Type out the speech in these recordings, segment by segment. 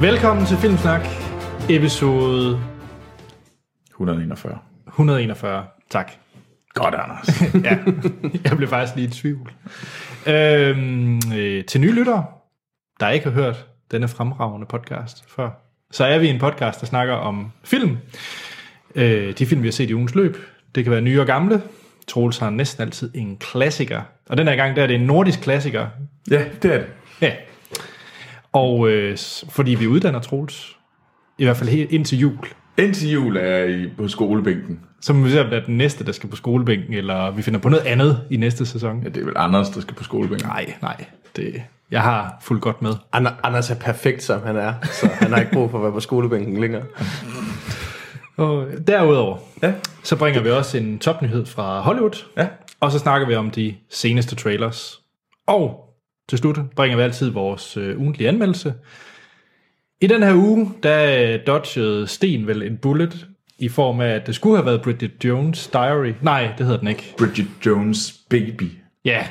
Velkommen til Filmsnak, episode 141. 141. Tak. Godt, Anders. Ja, jeg blev faktisk lige i tvivl. Øhm, øh, til nye lyttere, der ikke har hørt denne fremragende podcast før, så er vi en podcast, der snakker om film. Øh, de film, vi har set i ugens løb. Det kan være nye og gamle. Troels har næsten altid en klassiker. Og den her gang, der er det en nordisk klassiker. ja, det er det. Ja. Og øh, fordi vi uddanner Troels, i hvert fald helt indtil jul, Indtil jul er jeg i, på skolebænken. så må vi se, om det er den næste, der skal på skolebænken, eller vi finder på noget andet i næste sæson. Ja, det er vel Anders, der skal på skolebænken. Nej, nej. Det, jeg har fuldt godt med. Ander- Anders er perfekt, som han er, så han har ikke brug for at være på skolebænken længere. Og derudover, Ja. så bringer vi også en topnyhed fra Hollywood. Ja. Og så snakker vi om de seneste trailers. Og til slut bringer vi altid vores øh, ugentlige anmeldelse. I den her uge, der dodgede Sten vel en bullet i form af, at det skulle have været Bridget Jones' Diary. Nej, det hedder den ikke. Bridget Jones Baby. Ja,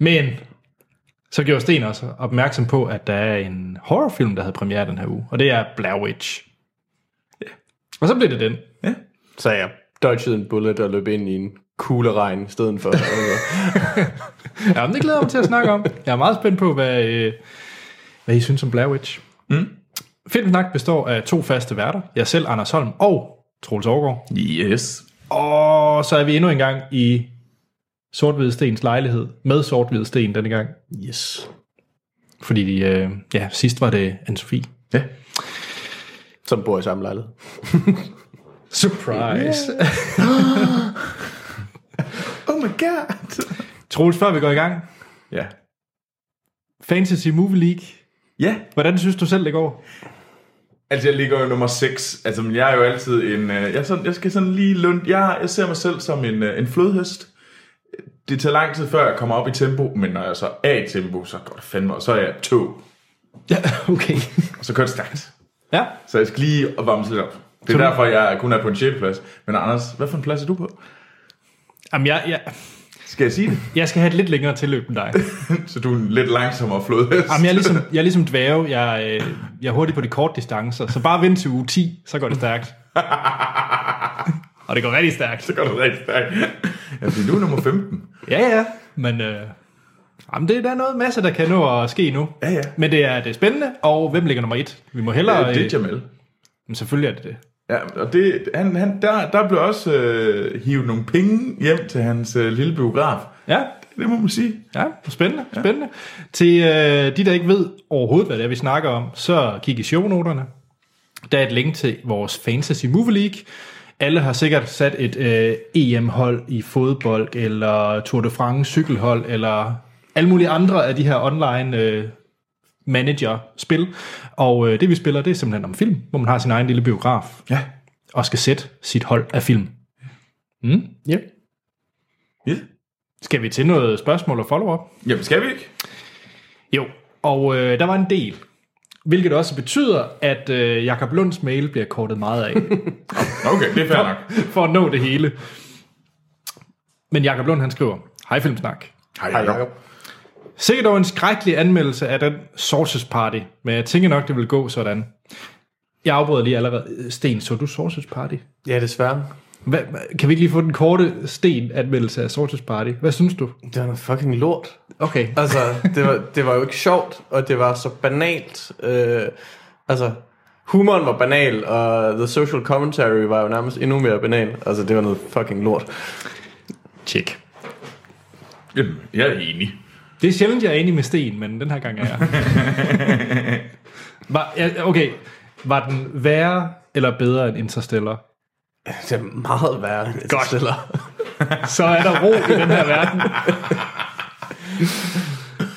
men så gjorde Sten også opmærksom på, at der er en horrorfilm, der havde premiere den her uge, og det er Blair Witch. Ja. Og så blev det den. Ja. Så jeg dodgede en bullet og løb ind i en kugleregn i stedet for. Ja, men det glæder jeg mig til at snakke om. Jeg er meget spændt på, hvad, øh, hvad I synes om Blair Witch. Mm. Filmsnak består af to faste værter. Jeg selv, Anders Holm og Troels Aargaard. Yes. Og så er vi endnu en gang i sort Stens lejlighed med sort Sten denne gang. yes. Fordi øh, ja, sidst var det anne-Sophie. Ja. Som bor i samme lejlighed. Surprise! Oh my god. Troels, før vi går i gang. ja. Fantasy Movie League. Ja. Hvordan synes du selv, det går? Altså, jeg ligger jo nummer 6. Altså, men jeg er jo altid en... øh, Jeg, sådan, jeg skal sådan lige lund... Jeg, jeg ser mig selv som en, øh, en flodhest. Det tager lang tid, før jeg kommer op i tempo, men når jeg så er i tempo, så går det fandme, og så er jeg to. Ja, okay. Og så kører det stærkt. Ja, Så jeg skal lige varme lidt op. Det er Så derfor, jeg kun er på en 6. plads. Men Anders, hvad for en plads er du på? Jamen, jeg, jeg, Skal jeg sige det? jeg skal have et lidt længere tilløb end dig. Så du er en lidt langsommere flodhest. Jamen, jeg er ligesom, jeg er ligesom dvæve. Jeg, øh, jeg er hurtig på de korte distancer. Så bare vent til uge 10, så går det stærkt. Og det går rigtig stærkt. Så går det rigtig stærkt. Ja, fordi du er nummer 15. Ja, ja. Men øh, jamen, det er der er noget masse, der kan nå at ske nu. Ja, ja. Men det er, det er spændende. Og hvem ligger nummer et? Vi må hellere... Ja, det er øh, Jamel. men selvfølgelig er det det. Ja, og det, han, han, der, der blev også øh, hivet nogle penge hjem til hans øh, lille biograf. Ja, Det må man sige. Ja, spændende, spændende. Til øh, de, der ikke ved overhovedet, hvad det er, vi snakker om, så kig i shownoterne. Der er et link til vores Fantasy Movie League. Alle har sikkert sat et øh, EM-hold i fodbold, eller Tour de France cykelhold, eller alle mulige andre af de her online øh, manager-spil. Og øh, det vi spiller, det er simpelthen om film, hvor man har sin egen lille biograf, Ja. og skal sætte sit hold af film. Mm? Ja. Ja. Skal vi til noget spørgsmål og follow-up? Jamen, skal vi ikke? Jo, og øh, der var en del. Hvilket også betyder, at øh, Jakob Lunds mail bliver kortet meget af, Okay, det er fair nok. for at nå det hele. Men Jakob Lund, han skriver, Hej Filmsnak. Hej. Jacob. Sikkert dog en skrækkelig anmeldelse af den Sources Party, men jeg tænker nok, det vil gå sådan. Jeg afbryder lige allerede. Sten, så du Sources Party? Ja, desværre. Hvad- kan vi ikke lige få den korte Sten-anmeldelse af Sources Party? Hvad synes du? Det var noget fucking lort. Okay. Altså, det var, det var jo ikke sjovt, og det var så banalt. Øh, altså, humoren var banal, og the social commentary var jo nærmest endnu mere banal. Altså, det var noget fucking lort. Check. Jamen, jeg er enig. Det er sjældent, jeg er enig med Sten, men den her gang er jeg. var, ja, okay, var den værre eller bedre end Interstellar? Det er meget værre end Interstellar. Så er der ro i den her verden.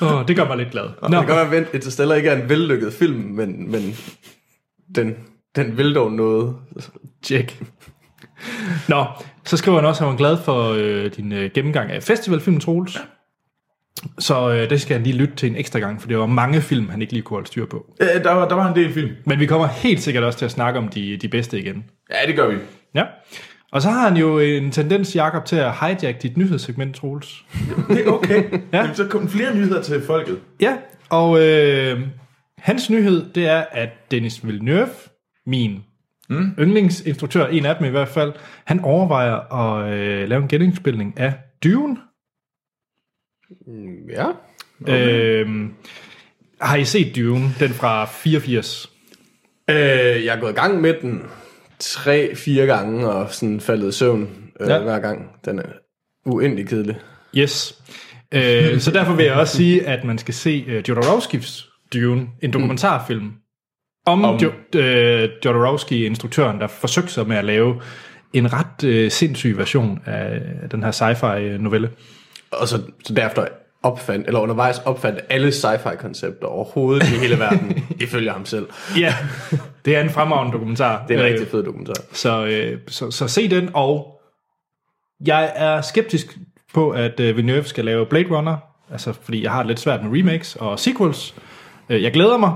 Oh, det gør mig lidt glad. Nå. Nå, Det kan godt være, at Interstellar ikke er en vellykket film, men, men den, den vil dog noget. check. Nå, så skriver han også, at han var glad for øh, din øh, gennemgang af festivalfilmen, Troels. Så øh, det skal han lige lytte til en ekstra gang, for det var mange film, han ikke lige kunne holde styr på. Ja, der, var, der var en del film. Men vi kommer helt sikkert også til at snakke om de, de bedste igen. Ja, det gør vi. Ja. Og så har han jo en tendens, Jakob, til at hijack dit nyhedssegment, Troels. Det er okay. Ja. Jamen, så kom flere nyheder til folket. Ja, og øh, Hans nyhed, det er, at Dennis Villeneuve, min mm. yndlingsinstruktør, en af dem i hvert fald, han overvejer at øh, lave en genindspilning af Dune. Ja. Okay. Øhm, har I set Dune, den fra 84? Øh, jeg er gået i gang med den tre, fire gange, og sådan faldet i søvn øh, Ja. hver gang. Den er uendelig kedelig. Yes. Øh, så derfor vil jeg også sige, at man skal se uh, Jodorowskis Dune, en dokumentarfilm om, om. Om- Jo, øh, Jodorowsky, instruktøren, der forsøgte sig med at lave en ret øh, sindssyg version af den her sci-fi novelle. Og så, så derefter opfandt, eller undervejs opfandt alle sci-fi-koncepter overhovedet i hele verden, ifølge ham selv. Ja, det er en fremragende dokumentar. Det er en Øh, rigtig fed dokumentar. Så, øh, så, så se den, og jeg er skeptisk på, at øh, Villeneuve skal lave Blade Runner, altså fordi jeg har det lidt svært med remakes og sequels. Øh, jeg glæder mig,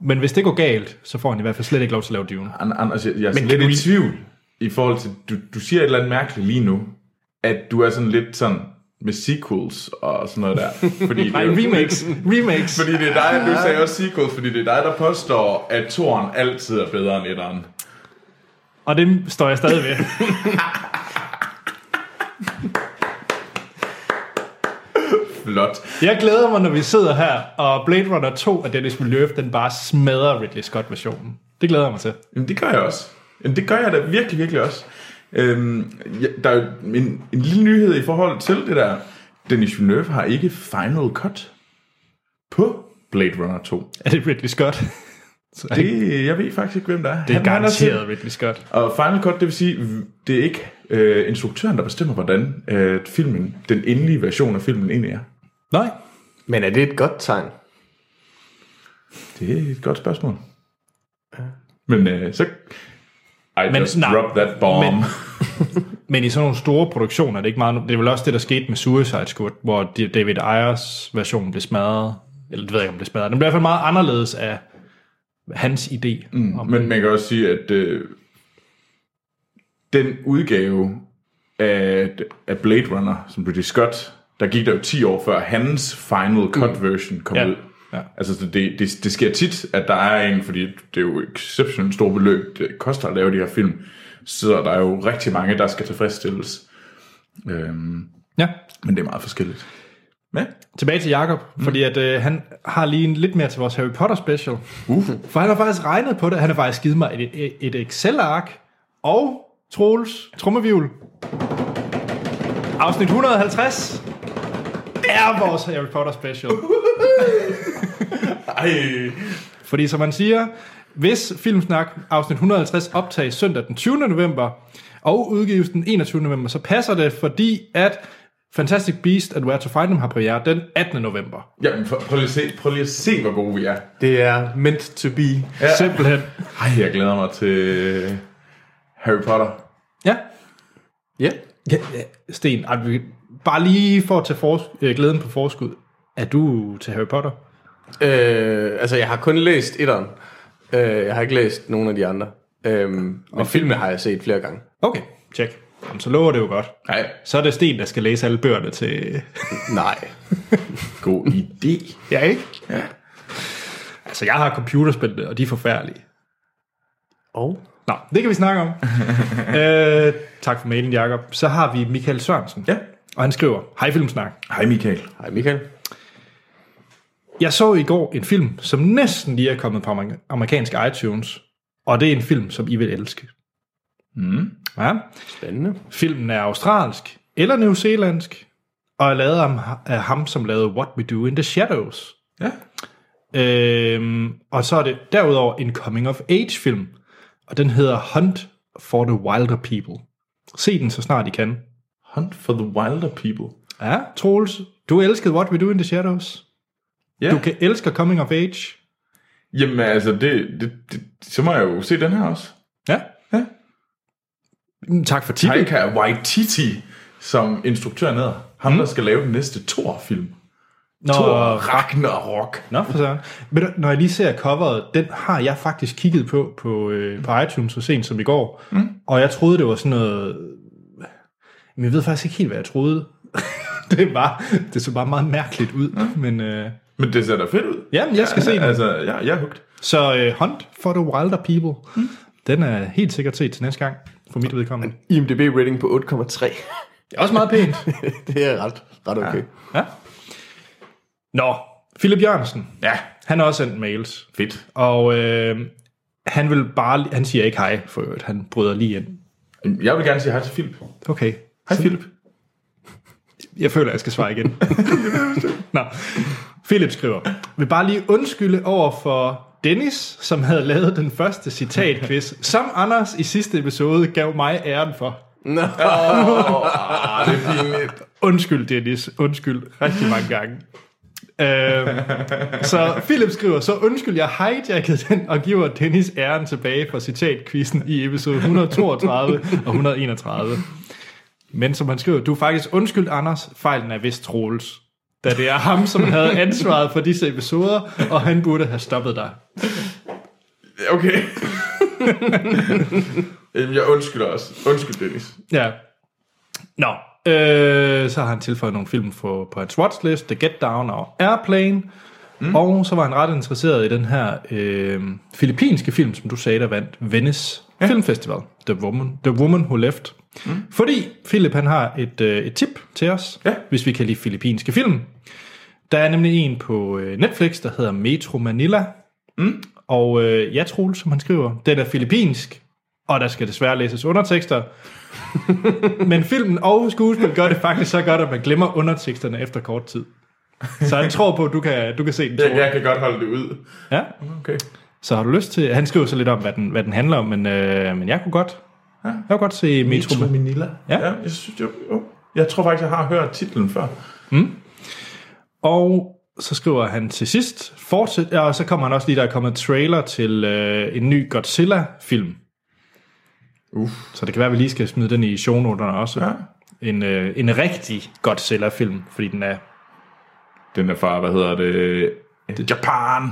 men hvis det går galt, så får han i hvert fald slet ikke lov til at lave Dune. An- Anders, jeg, jeg er Men lidt du i i- tvivl i forhold til, du, du siger et eller andet mærkeligt lige nu, at du er sådan lidt sådan med sequels og sådan noget der. Fordi det, Nej, er jo- remakes. Remakes. Fordi det er dig, du sagde også sequels, fordi det er dig, der påstår, at toren altid er bedre end etteren. Og det står jeg stadig ved. Flot. Jeg glæder mig, når vi sidder her, og Blade Runner 2 af Dennis Villeneuve, den bare smadrer Ridley Scott-versionen. Det glæder jeg mig til. Jamen, det gør jeg også. Jamen, det gør jeg da virkelig, virkelig også. Øhm, ja, der er jo en, en lille nyhed i forhold til det der. Denis Villeneuve har ikke final cut på Blade Runner 2. Er det Ridley Scott? Så det, jeg ved faktisk ikke, hvem der er. det er Han- han garanteret Ridley Scott. Og Final Cut, det vil sige, det er ikke øh, instruktøren, der bestemmer, hvordan øh, filmen, den endelige version af filmen egentlig er. Nej. Men er det et godt tegn? Det er et godt spørgsmål. Men øh, så... I Men just nej, drop that bomb. men- Men, i sådan nogle store produktioner, er det ikke meget... Det er vel også det, der skete med Suicide Squad, hvor David Ayers version blev smadret. Eller det ved jeg ikke, om det blev smadret. Den blev i hvert fald meget anderledes af hans idé. Mm, om, men man kan også sige, at øh, den udgave af, af Blade Runner, som Ridley Scott, der gik der jo 10 år før hans Final Cut version kom Ja, ud. ja. Altså, så det, det, det sker tit, at der er en, fordi det er jo exceptionelt store beløb, det koster at lave de her film, så der er jo rigtig mange, der skal tilfredsstilles. Øhm, ja. men det er meget forskelligt. Ja, Tilbage til Jakob, mm. fordi at, øh, han har lige en, lidt mere til vores Harry Potter special. Uh. For han har faktisk regnet på det. Han har faktisk givet mig et, et, et Excel-ark og Troels trummevivl. Afsnit 150 er vores Harry Potter special. Ej, Fordi som man siger, hvis Filmsnak afsnit 150 optages søndag den 20. november, og udgives den 21. november, så passer det, fordi at Fantastic Beast and Where to Find Them har premiere den 18. november. jamen, for, prøv, lige at se, prøv lige at se, hvor gode vi er. Det er meant to be. Ja. Simpelthen. Ej, jeg glæder mig til Harry Potter. Ja. Ja. ja, ja. Sten, bare lige for at tage fors- øh, glæden på forskud. Er du til Harry Potter? Øh, altså, jeg har kun læst etteren. Øh, jeg har ikke læst nogen af de andre. Øh, men filmen har jeg set flere gange. Okay, tjek. Jamen, så lover det jo godt. Nej, Så er det Sten, der skal læse alle bøgerne til... Nej. god idé. Ja, ikke? Ja. Altså, jeg har computerspil, og de er forfærdelige. Og? Nå, det kan vi snakke om. øh, tak for mailen, Jacob. Så har vi Michael Sørensen. Ja. Og han skriver, Hej Filmsnak. Hej Michael. Hej Michael. Jeg så i går en film, som næsten lige er kommet på amer- amerikansk iTunes. Og det er en film, som I vil elske. Mm. Ja. Spændende. Filmen er australsk eller neozelandsk, og er lavet af, af ham, som lavede What We Do in the Shadows. Ja. Øhm, og så er det derudover en coming-of-age-film, og den hedder Hunt for the Wilder People. Se den, så snart I kan. Hunt for the Wilder People. Ja, Troels, du elskede What We Do in the Shadows. Ja. Du kan elske Coming of Age. Jamen altså, det, det, det, så må jeg jo se den her også. Ja. Ja. Mm, Tak for titlen. Taika Waititi som instruktør ned. Ham, mm. der skal lave den næste Thor-film. Nå, Thor Ragnarok. Nå, for sådan. Men når jeg lige ser coveret, den har jeg faktisk kigget på på, øh, på iTunes så sent som i går. Mm. Og jeg troede, det var sådan noget... Men jeg ved faktisk ikke helt, hvad jeg troede. det var det så bare meget mærkeligt ud. Mm. Men øh, Men det ser da fedt ud. Jamen, jeg skal se den. Altså, ja, jeg er hugt. Så uh, Hunt for the Wilder People, mm. den er helt sikkert set til næste gang, for mit vedkommende. IMDb rating på 8,3. Det er også meget pænt. det er ret, ret okay. ja. Nå, Philip Jørgensen, Ja, han har også sendt mails. fedt. Og øh, han vil bare, han siger ikke hej, for øvrigt. Han bryder lige ind. Jeg vil gerne sige hej til Philip. Okay. Hej Philip. Jeg føler, jeg skal svare igen. Nå. Philip skriver, vil bare lige undskylde over for Dennis, som havde lavet den første citatquiz, som Anders i sidste episode gav mig æren for. Nå, Ah, det er pinligt. Undskyld, Dennis. Undskyld. Rigtig mange gange. øhm, så Philip skriver, så undskyld, jeg hijackede den og giver Dennis æren tilbage for citatquizzen i episode 132 og 131. Men som han skriver, du er faktisk undskyld, Anders. Fejlen er vist Troels. Da det er ham, som havde ansvaret for disse episoder, og han burde have stoppet dig. Okay. Jamen, jeg undskylder også. Undskyld, Dennis. Ja. Nå, øh, så har han tilføjet nogle film på, på hans watchlist, The Get Down og Airplane. Mm. Og så var han ret interesseret i den her øh, filippinske film, som du sagde, der vandt Venice ja. Film Festival, The Woman, The Woman Who Left. Mm. Fordi Philip han har et, øh, et tip til os, Ja. hvis vi kan lide filippinske film. Der er nemlig en på øh, Netflix, der hedder Metro Manila. Mm. Og øh, ja, Troels, som han skriver, den er filippinsk, og der skal desværre læses undertekster. Men filmen og skuespil gør det faktisk så godt, at man glemmer underteksterne efter kort tid. Så han tror på, at du kan, du kan se den. Jeg, jeg kan godt holde det ud. Ja. Okay. Så har du lyst til... Han skriver så lidt om, hvad den, hvad den handler om, men, øh, men jeg kunne godt... Ja. Jeg kunne godt se Metro. Metro. Manila. Ja. ja jeg, synes, jeg, jo. jeg tror faktisk, jeg har hørt titlen før. Og så skriver han til sidst, fortsæt, ja, og så kommer han også lige, der er kommet trailer til øh, en ny Godzilla-film. Uff. Så det kan være, at vi lige skal smide den i shownoterne også. Ja. En, øh, en rigtig Godzilla-film, fordi den er... Den er fra, hvad hedder det? Japan.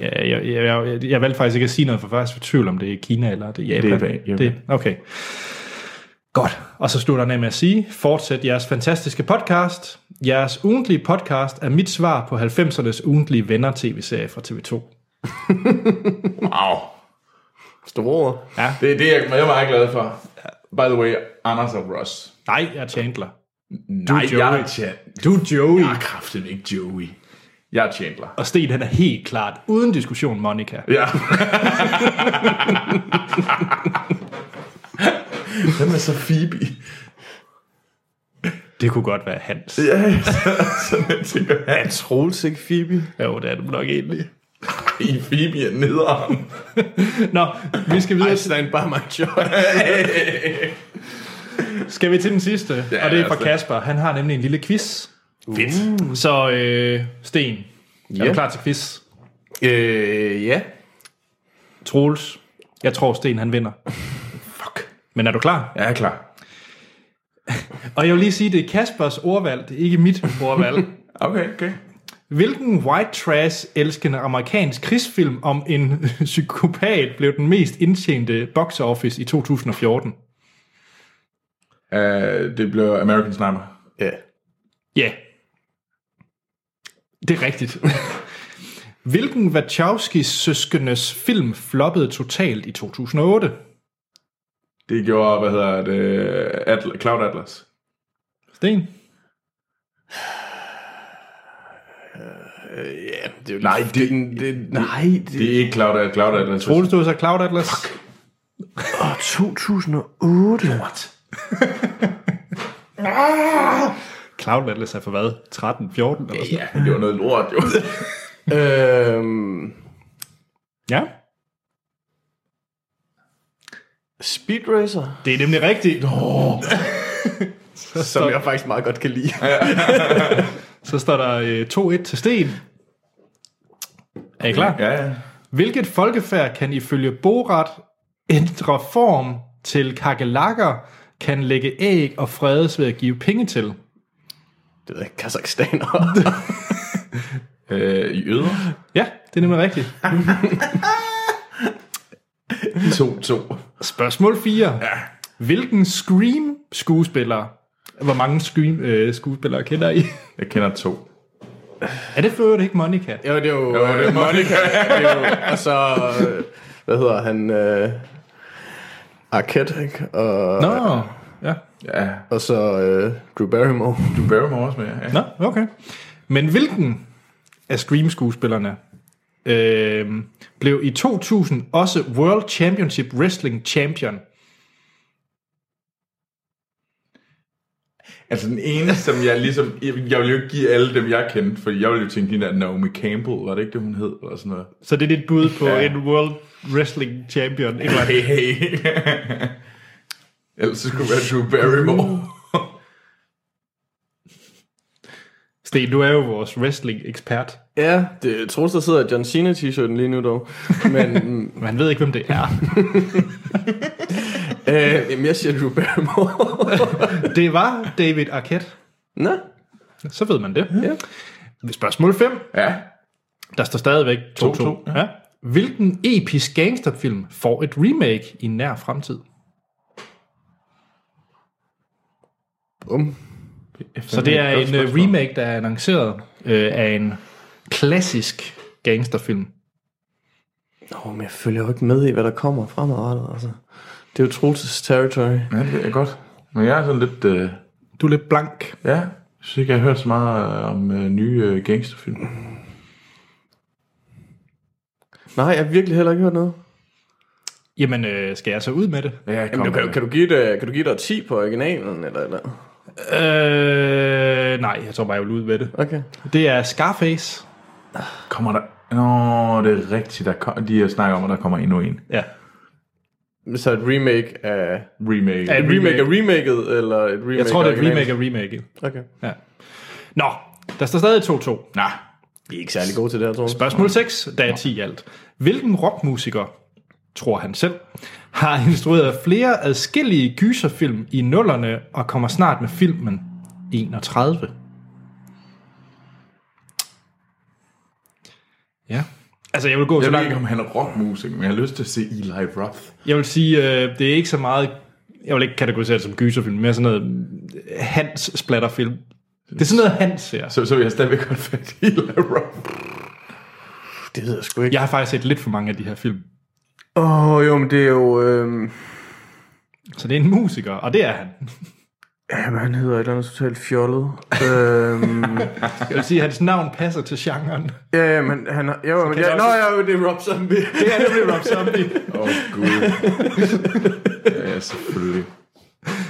Ja, jeg, jeg, jeg, jeg valgte faktisk ikke at sige noget, for først i tvivl om det er Kina eller det er Japan. Det er Japan. Det, okay. Godt. Og så slutter af med at sige, fortsæt jeres fantastiske podcast. Jeres ugentlige podcast er mit svar på 90'ernes ugentlige venner-tv-serie fra TV2. Wow. store ord. Ja. Det er det, jeg, jeg er meget glad for. By the way, Anders og Ross. Nej, jeg er Chandler. Nej, Joey. jeg er Chandler. Du er Joey. Jeg er kraftigt ikke Joey. Jeg er Chandler. Og Sten, han er helt klart, uden diskussion, Monica. Ja. Hvem er så Phoebe? Det kunne godt være hans. Ja, så, sådan jeg tænker, Er Troels ikke Phoebe? Jo, det er det nok egentlig. i Phoebe er nederen. Nå, vi skal videre. I stand by my joy. Skal vi til den sidste? Ja, og det er fra. Kasper. Han har nemlig en lille quiz. Fedt. Så øh, Sten, er Ja. du klar til quiz? øh, ja. Troels, jeg tror Sten han vinder. Fuck. Men er du klar? Jeg er klar. Og jeg vil lige sige, det er Kaspers ordvalg, det er ikke mit ordvalg. Okay, okay. Hvilken white trash elskende amerikansk krigsfilm om en psykopat blev den mest indtjente box office i 2014? Uh, det bliver American Sniper. Ja. Ja. Yeah. Det er rigtigt. Hvilken Wachowskis søskendes film floppede totalt i 2008? Det gjorde, hvad hedder det, Atl- Cloud Atlas. Sten? Ja, det er jo Nej, lidt- det- det, nej, det, Det er ikke Cloud, Atlas. Cloud Atlas. Troels, du så Cloud Atlas? Fuck. Åh, 2008. What? Cloud Atlas for hvad? 13, 14 eller sådan Ja, men det var noget lort, jo. øhm, Ja, Speed Racer, det er nemlig rigtigt. Oh. som jeg faktisk meget godt kan lide. Så står der øh, 2-1 til Sten. Er I klar? Ja, ja. Hvilket folkefærd kan ifølge Borat ændre form til kakelakker, kan lægge æg og fredes ved at give penge til? Det er Kazakhstaner. Øh, I øder. Ja, det er nemlig rigtigt. 2-2. Spørgsmål 4. Ja. Hvilken Scream-skuespiller, hvor mange Scream-skuespillere kender I? Jeg kender to. Er det for ikke Monica? Jo, det er jo, Jo, det er Monica. det er jo, og så, øh, hvad hedder han, øh, Arquette, ikke? Og, Nå, ja. Ja, og så øh, Drew Barrymore. du bærer mig også med. Ja. Nå, okay. Men hvilken af Scream-skuespillerne øh, blev i 2000 også World Championship Wrestling Champion? Altså den ene, som jeg ligesom... Jeg, jeg vil jo ikke give alle dem, jeg kendte, fordi jeg ville jo tænke, de der Naomi Campbell, var det ikke det, hun hed, eller sådan noget? Så det er dit bud på Ja. en World Wrestling Champion. Hey, hey. Ellers så skulle det være Drew Barrymore. Sten, du er jo vores wrestling-ekspert. Ja, det Troels, der sidder John Cena t-shirten lige nu dog. Men Men han ved ikke, hvem det er. øh, jamen, jeg siger Drew Barrymore. Det var David Arquette. Nå, Så ved man det. Ja. Spørgsmål 5. ja. Der står stadigvæk 2-2. 2-2, Ja. Hvilken episk gangsterfilm får et remake i nær fremtid? Bum. Så det er en øh, remake, der er annonceret øh, af en klassisk gangsterfilm. Nå, men jeg følger jo ikke med i, hvad der kommer fremadrettet, altså. Det er jo Troels' territory. Ja, det ved jeg godt. Men jeg er sådan lidt... Øh, Du er lidt blank. ja, jeg synes ikke, jeg har hørt så meget øh, om øh, nye øh, gangsterfilm. Nej, jeg har virkelig heller ikke hørt noget. Jamen, øh, skal jeg så ud med det? Ja, jeg Jamen, du, kan, du- kan, du give det, kan du give dig 10 på originalen, eller, eller? Øh, nej, jeg tror bare, jeg vil ud med det. Okay. Det er Scarface. Kommer der... Nå, det er rigtigt. Der kom, de snakker om, at der kommer endnu en. Ja. Så et remake af... Remake. Ja, Et remake af remaket, eller et remake Jeg tror, det er et remake af remaket. Okay. Ja. Nå, der står stadig 2-2. Nej. Vi er ikke særlig gode til det her, tror jeg. Spørgsmål 6, der er 10 i alt. Hvilken rockmusiker, tror han selv, har instrueret flere adskillige gyserfilm i nullerne og kommer snart med filmen 31? Ja. Altså, jeg vil gå så Jeg ved langt. ikke, om han er rockmusiker, men jeg har lyst til at se Eli Roth. Jeg vil sige, øh, det er ikke så meget... Jeg vil ikke kategorisere det som gyserfilm, mere sådan noget Hans splatterfilm. Det er sådan noget Hans ser. Så, så vil jeg stadigvæk godt fat i Eli Roth. Det ved jeg sgu ikke. Jeg har faktisk set lidt for mange af de her film. Åh, oh, jo, men det er jo... Øh... Så det er en musiker, og det er han. Jamen, han hedder et eller andet totalt fjollet. øhm, Jeg vil sige, at hans navn passer til genren. ja, ja, men han har... Jo, men kan ja, det nå, også- ja, det er Rob Zombie. Det er nemlig Rob Zombie. Åh, oh, gud. ja, selvfølgelig.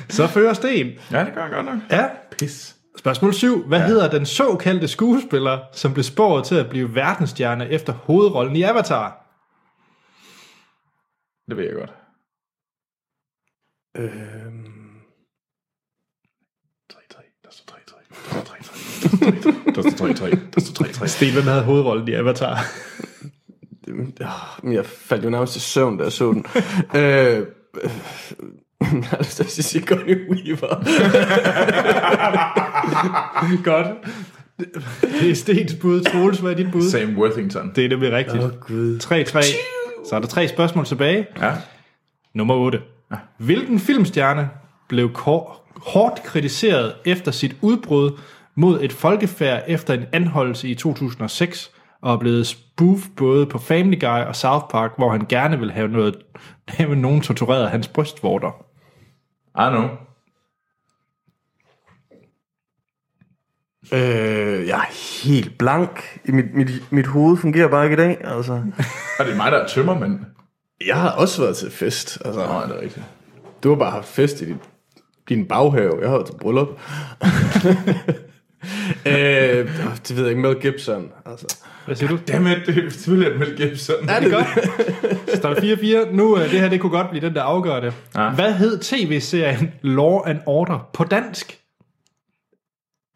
Så fører Sten. Ja, det gør han godt nok. Ja. Pis. Spørgsmål 7. Hvad ja. hedder den såkaldte skuespiller, som blev spået til at blive verdensstjerne efter hovedrollen i Avatar? Det ved jeg godt. øhm, 3-3. Der står 3-3. Der står 3-3. Der står 3-3. Der står 3-3. Sten, hvem havde hovedrollen i Avatar? det- men jeg faldt jo nærmest i søvn, da jeg så den. øh, øh, jeg har lyst til at sige Sigourney Weaver. Godt. Det er Stens bud. Troels, hvad er dit bud? Sam Worthington. Det er nemlig rigtigt. Åh, Gud. 3-3. Så er der tre spørgsmål tilbage. Ja. Nummer 8. Hvilken filmstjerne blev hårdt kritiseret efter sit udbrud mod et folkefærd efter en anholdelse i 2006, og er blevet spoof både på Family Guy og South Park, hvor han gerne vil have, noget, have nogen tortureret hans brystvorter. I know. Øh, jeg er helt blank. Mit, mit, mit hoved fungerer bare ikke i dag, altså. Og det er mig, der er tømmermand. Jeg har også været til fest. Altså, Nå, det er rigtigt. du har bare haft fest i din, din baghave. Jeg har været til bryllup. øh, det ved jeg ikke. Mel Gibson. Altså. Hvad siger du? Dammit, det er selvfølgelig Mel Gibson. Er det godt? Så der er 4-4. Nu, øh, det her det kunne godt blive den, der afgør det. Ja. Hvad hed tv-serien Law and Order på dansk?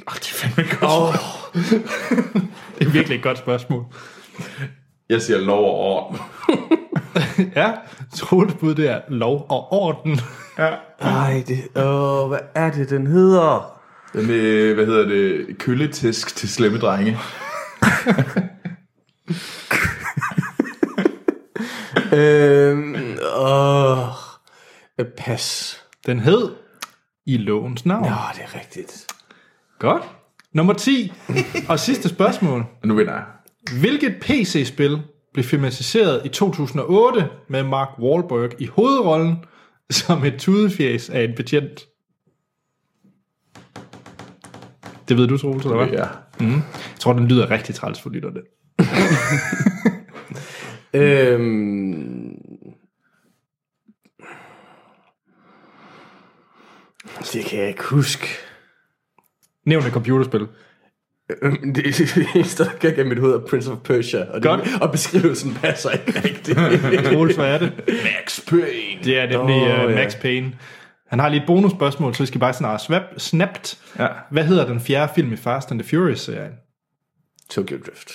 Oh, det er fandme godt. Åh, Det er virkelig et godt spørgsmål. Jeg siger lov og orden. Ja, Troels bud det er lov og orden. Ja. Ej, det, åh, hvad er det, den hedder? Den med, hvad hedder det, kølletisk til slemme drenge. Øhm, åh, øh, pas. Den hed I lovens navn. Nå, det er rigtigt. Godt. Nummer 10. Og sidste spørgsmål. Nu vinder jeg. Hvilket PC-spil blev filmatiseret i 2008 med Mark Wahlberg i hovedrollen som et tudefjæs af en betjent? Det ved du, Troels, eller hvad? Ja. Jeg tror, den lyder rigtig træls for lytterne. Øhm... Det kan jeg ikke huske. Nævn et computerspil. Øhm, Det det eneste, der kan gennem mit hoved er Prince of Persia, og, Godt. det, og beskrivelsen passer ikke rigtigt. Troels, hvad er det? Max Payne. Det er nemlig oh, uh, ja. Max Payne. Han har lige et bonusspørgsmål, så vi skal bare snart swap, snapped. Ja. Hvad hedder den fjerde film i Fast and the Furious-serien? Tokyo Drift.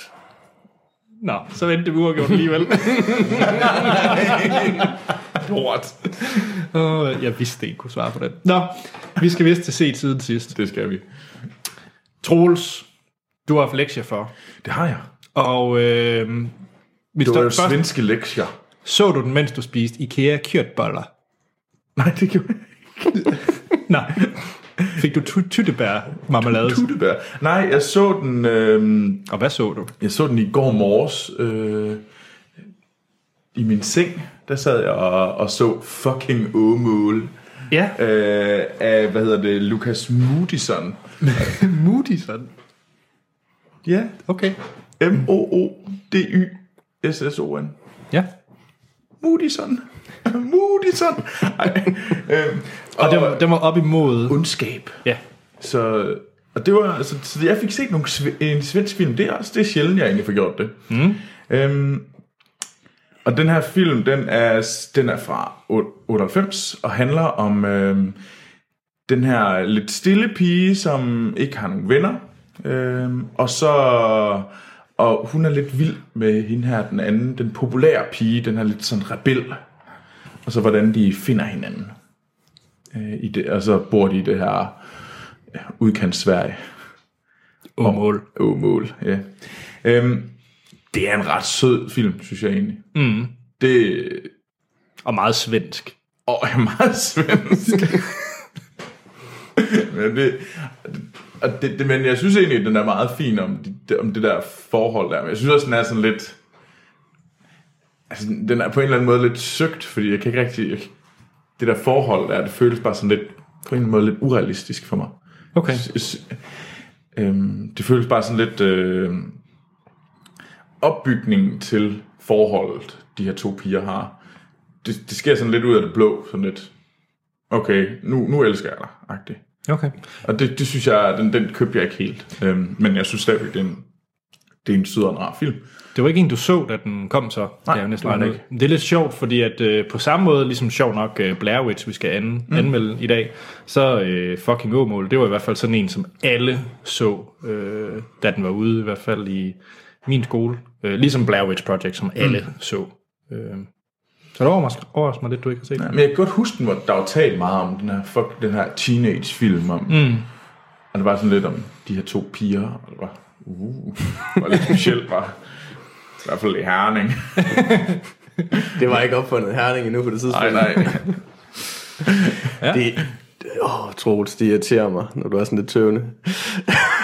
Nå, så vendte vi uafgjort alligevel. Lort. Uh, jeg vidste ikke, kunne svare på den. Nå, vi skal vist til set siden sidst. Det skal vi. Troels, du har haft lektier for. Det har jeg. Og øh, vi Det var jo svenske lektier. så du den, mens du spiste IKEA kjørtboller? Nej, det gjorde jeg ikke. Nej. Fik du ty- tyttebær marmelade? Tuttebær. Nej, jeg så den... Øh, Og hvad så du? jeg så den i går morges. Øh, I min seng, der sad jeg og, og så fucking Åmål. Ja, Øh, af, hvad hedder det, Lucas Moodysson. Moody sådan. Ja, Okay. M-O-O-D-Y-S-S-O-N. Ja. Moodysson. Moodysson. Ej, øhm, Og den, var- den var op imod... ondskab. Ja. Så, og det var, altså, så jeg fik set nogle, en svensk film. Det er også det er sjældent, jeg egentlig får gjort det. Mm. Øhm, og den her film, den er, den er fra 98 og handler om øhm, den her lidt stille pige, som ikke har nogen venner. Øhm, og så og hun er lidt vild med hende her, den anden, den populære pige, den her lidt sådan rebel. Og så hvordan de finder hinanden. Øh, i det, og så bor de i det her udkants Sverige. Åmål. Åmål, ja. Øhm, det er en ret sød film, synes jeg egentlig. Mm. Det Og meget svensk. og er meget svensk. men, det, og det, det, men jeg synes egentlig, at den er meget fin om, det, om det der forhold der. Men jeg synes også, den er sådan lidt... Altså, den er på en eller anden måde lidt søgt, fordi jeg kan ikke rigtig... Jeg, det der forhold der, det føles bare sådan lidt... På en eller anden måde lidt urealistisk for mig. Okay. S- øhm, det føles bare sådan lidt øh, opbygningen til forholdet, de her to piger har. Det, det sker sådan lidt ud af det blå, sådan lidt, okay, nu, nu elsker jeg dig, agtigt. Okay. Og det, det synes jeg, den, den købte jeg ikke helt. Øhm, men jeg synes stadigvæk, det er en, det er en en rar film. Det var ikke en, du så, da den kom så. Nej, jeg jo næsten det var ud. Det er lidt sjovt, fordi at øh, på samme måde, ligesom sjovt nok øh, Blair Witch, vi skal an, mm. anmelde i dag, så øh, fucking Åmål, det var i hvert fald sådan en, som alle så, øh, da den var ude, i hvert fald i min skole. Øh, ligesom Blair Witch Project, som alle mm. så. Øh, så det overrasker, overrasker mig lidt, du ikke har set. Men jeg kan godt huske, den, hvor der var talt meget om den her, fuck, den her teenage-film. Om, mm. Og det var sådan lidt om de her to piger. Og det var, uh, det var lidt specielt, var. I hvert fald i Herning. Det var ikke opfundet Herning endnu på det tidspunkt. Nej, nej. Det, åh, Troels, det irriterer mig, når du er sådan lidt tøvende.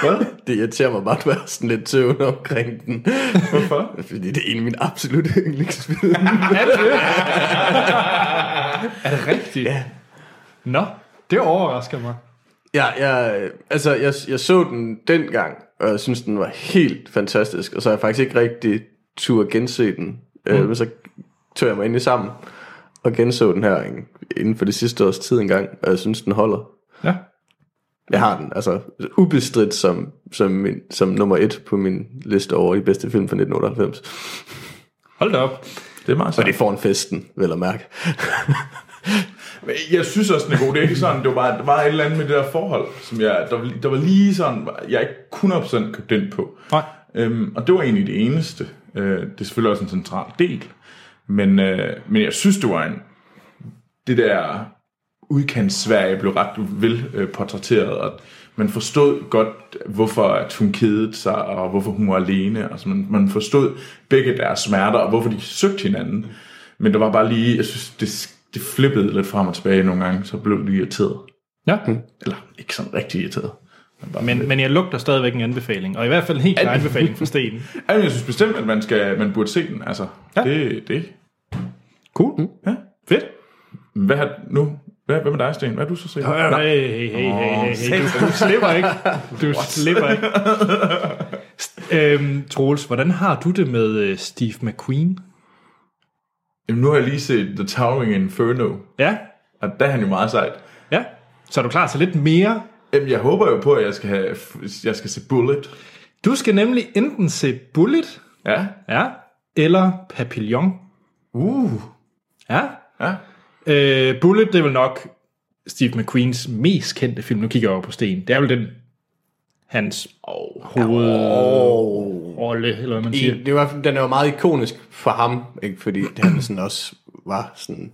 Hvad? Det irriterer mig bare, at du er sådan lidt tøvende omkring den. Hvorfor? Fordi det er en af mine absolutte yndlingsfilm. Er det rigtigt? Ja. Nå, det overrasker mig. Ja, jeg, altså, jeg, jeg så den dengang, og jeg synes, den var helt fantastisk. Og så har jeg faktisk ikke rigtig tur gense den. Mm. Øh, men så tog jeg mig ind i sammen og genså den her inden for det sidste års tid engang, og jeg synes, den holder. Ja. Jeg har den, altså ubestridt som, som, min, som nummer et på min liste over de bedste film fra 1998. Hold da op. Det er meget Og det får en festen, vel at mærke. Men Jeg synes også, den er god. Det er ikke sådan, det var bare, der var et eller andet med det der forhold, som jeg, der, var, der var lige sådan, jeg ikke 100% købt ind på. Nej. Øhm, og det var egentlig det eneste. Øh, det er selvfølgelig også en central del. Men, øh, men jeg synes, det var en... Det der udkants Sverige blev ret vel øh, portrætteret, og man forstod godt, hvorfor at hun kedede sig, og hvorfor hun var alene. Altså man, man forstod begge deres smerter, og hvorfor de søgte hinanden. Men der var bare lige, jeg synes, det, det flippede lidt frem og tilbage nogle gange, så blev det irriteret. Ja. Eller ikke sådan rigtig irriteret. Men, men jeg lugter stadigvæk en anbefaling, og i hvert fald en helt klar anbefaling for Sten. Jamen, jeg synes bestemt, at man, skal, man burde se den. Altså, Ja. det, det. Cool. Ja. Fedt. Hvad har nu? Hvad, hvad med dig, Sten? Hvad har du så set? Hey, hey, hey, hey, hey, hey. Du, du slipper ikke. Du slipper ikke. øhm, Troels, hvordan har du det med øh, Steve McQueen? Jamen, nu har jeg lige set The Towering Inferno, Ja, og der er han jo meget sejt. ja. Så er du klar til lidt mere? Jamen, jeg håber jo på, at jeg skal, have, jeg skal se Bullet. Du skal nemlig enten se Bullet, Ja. ja, eller Papillon. Uh. Ja. Ja. Øh, Bullet, det er vel nok Steve McQueens mest kendte film. Nu kigger jeg over på Sten. Det er vel den, hans oh, hovedrolle, eller hvad man siger. I, det var, den er jo meget ikonisk for ham, ikke? fordi han sådan også var sådan,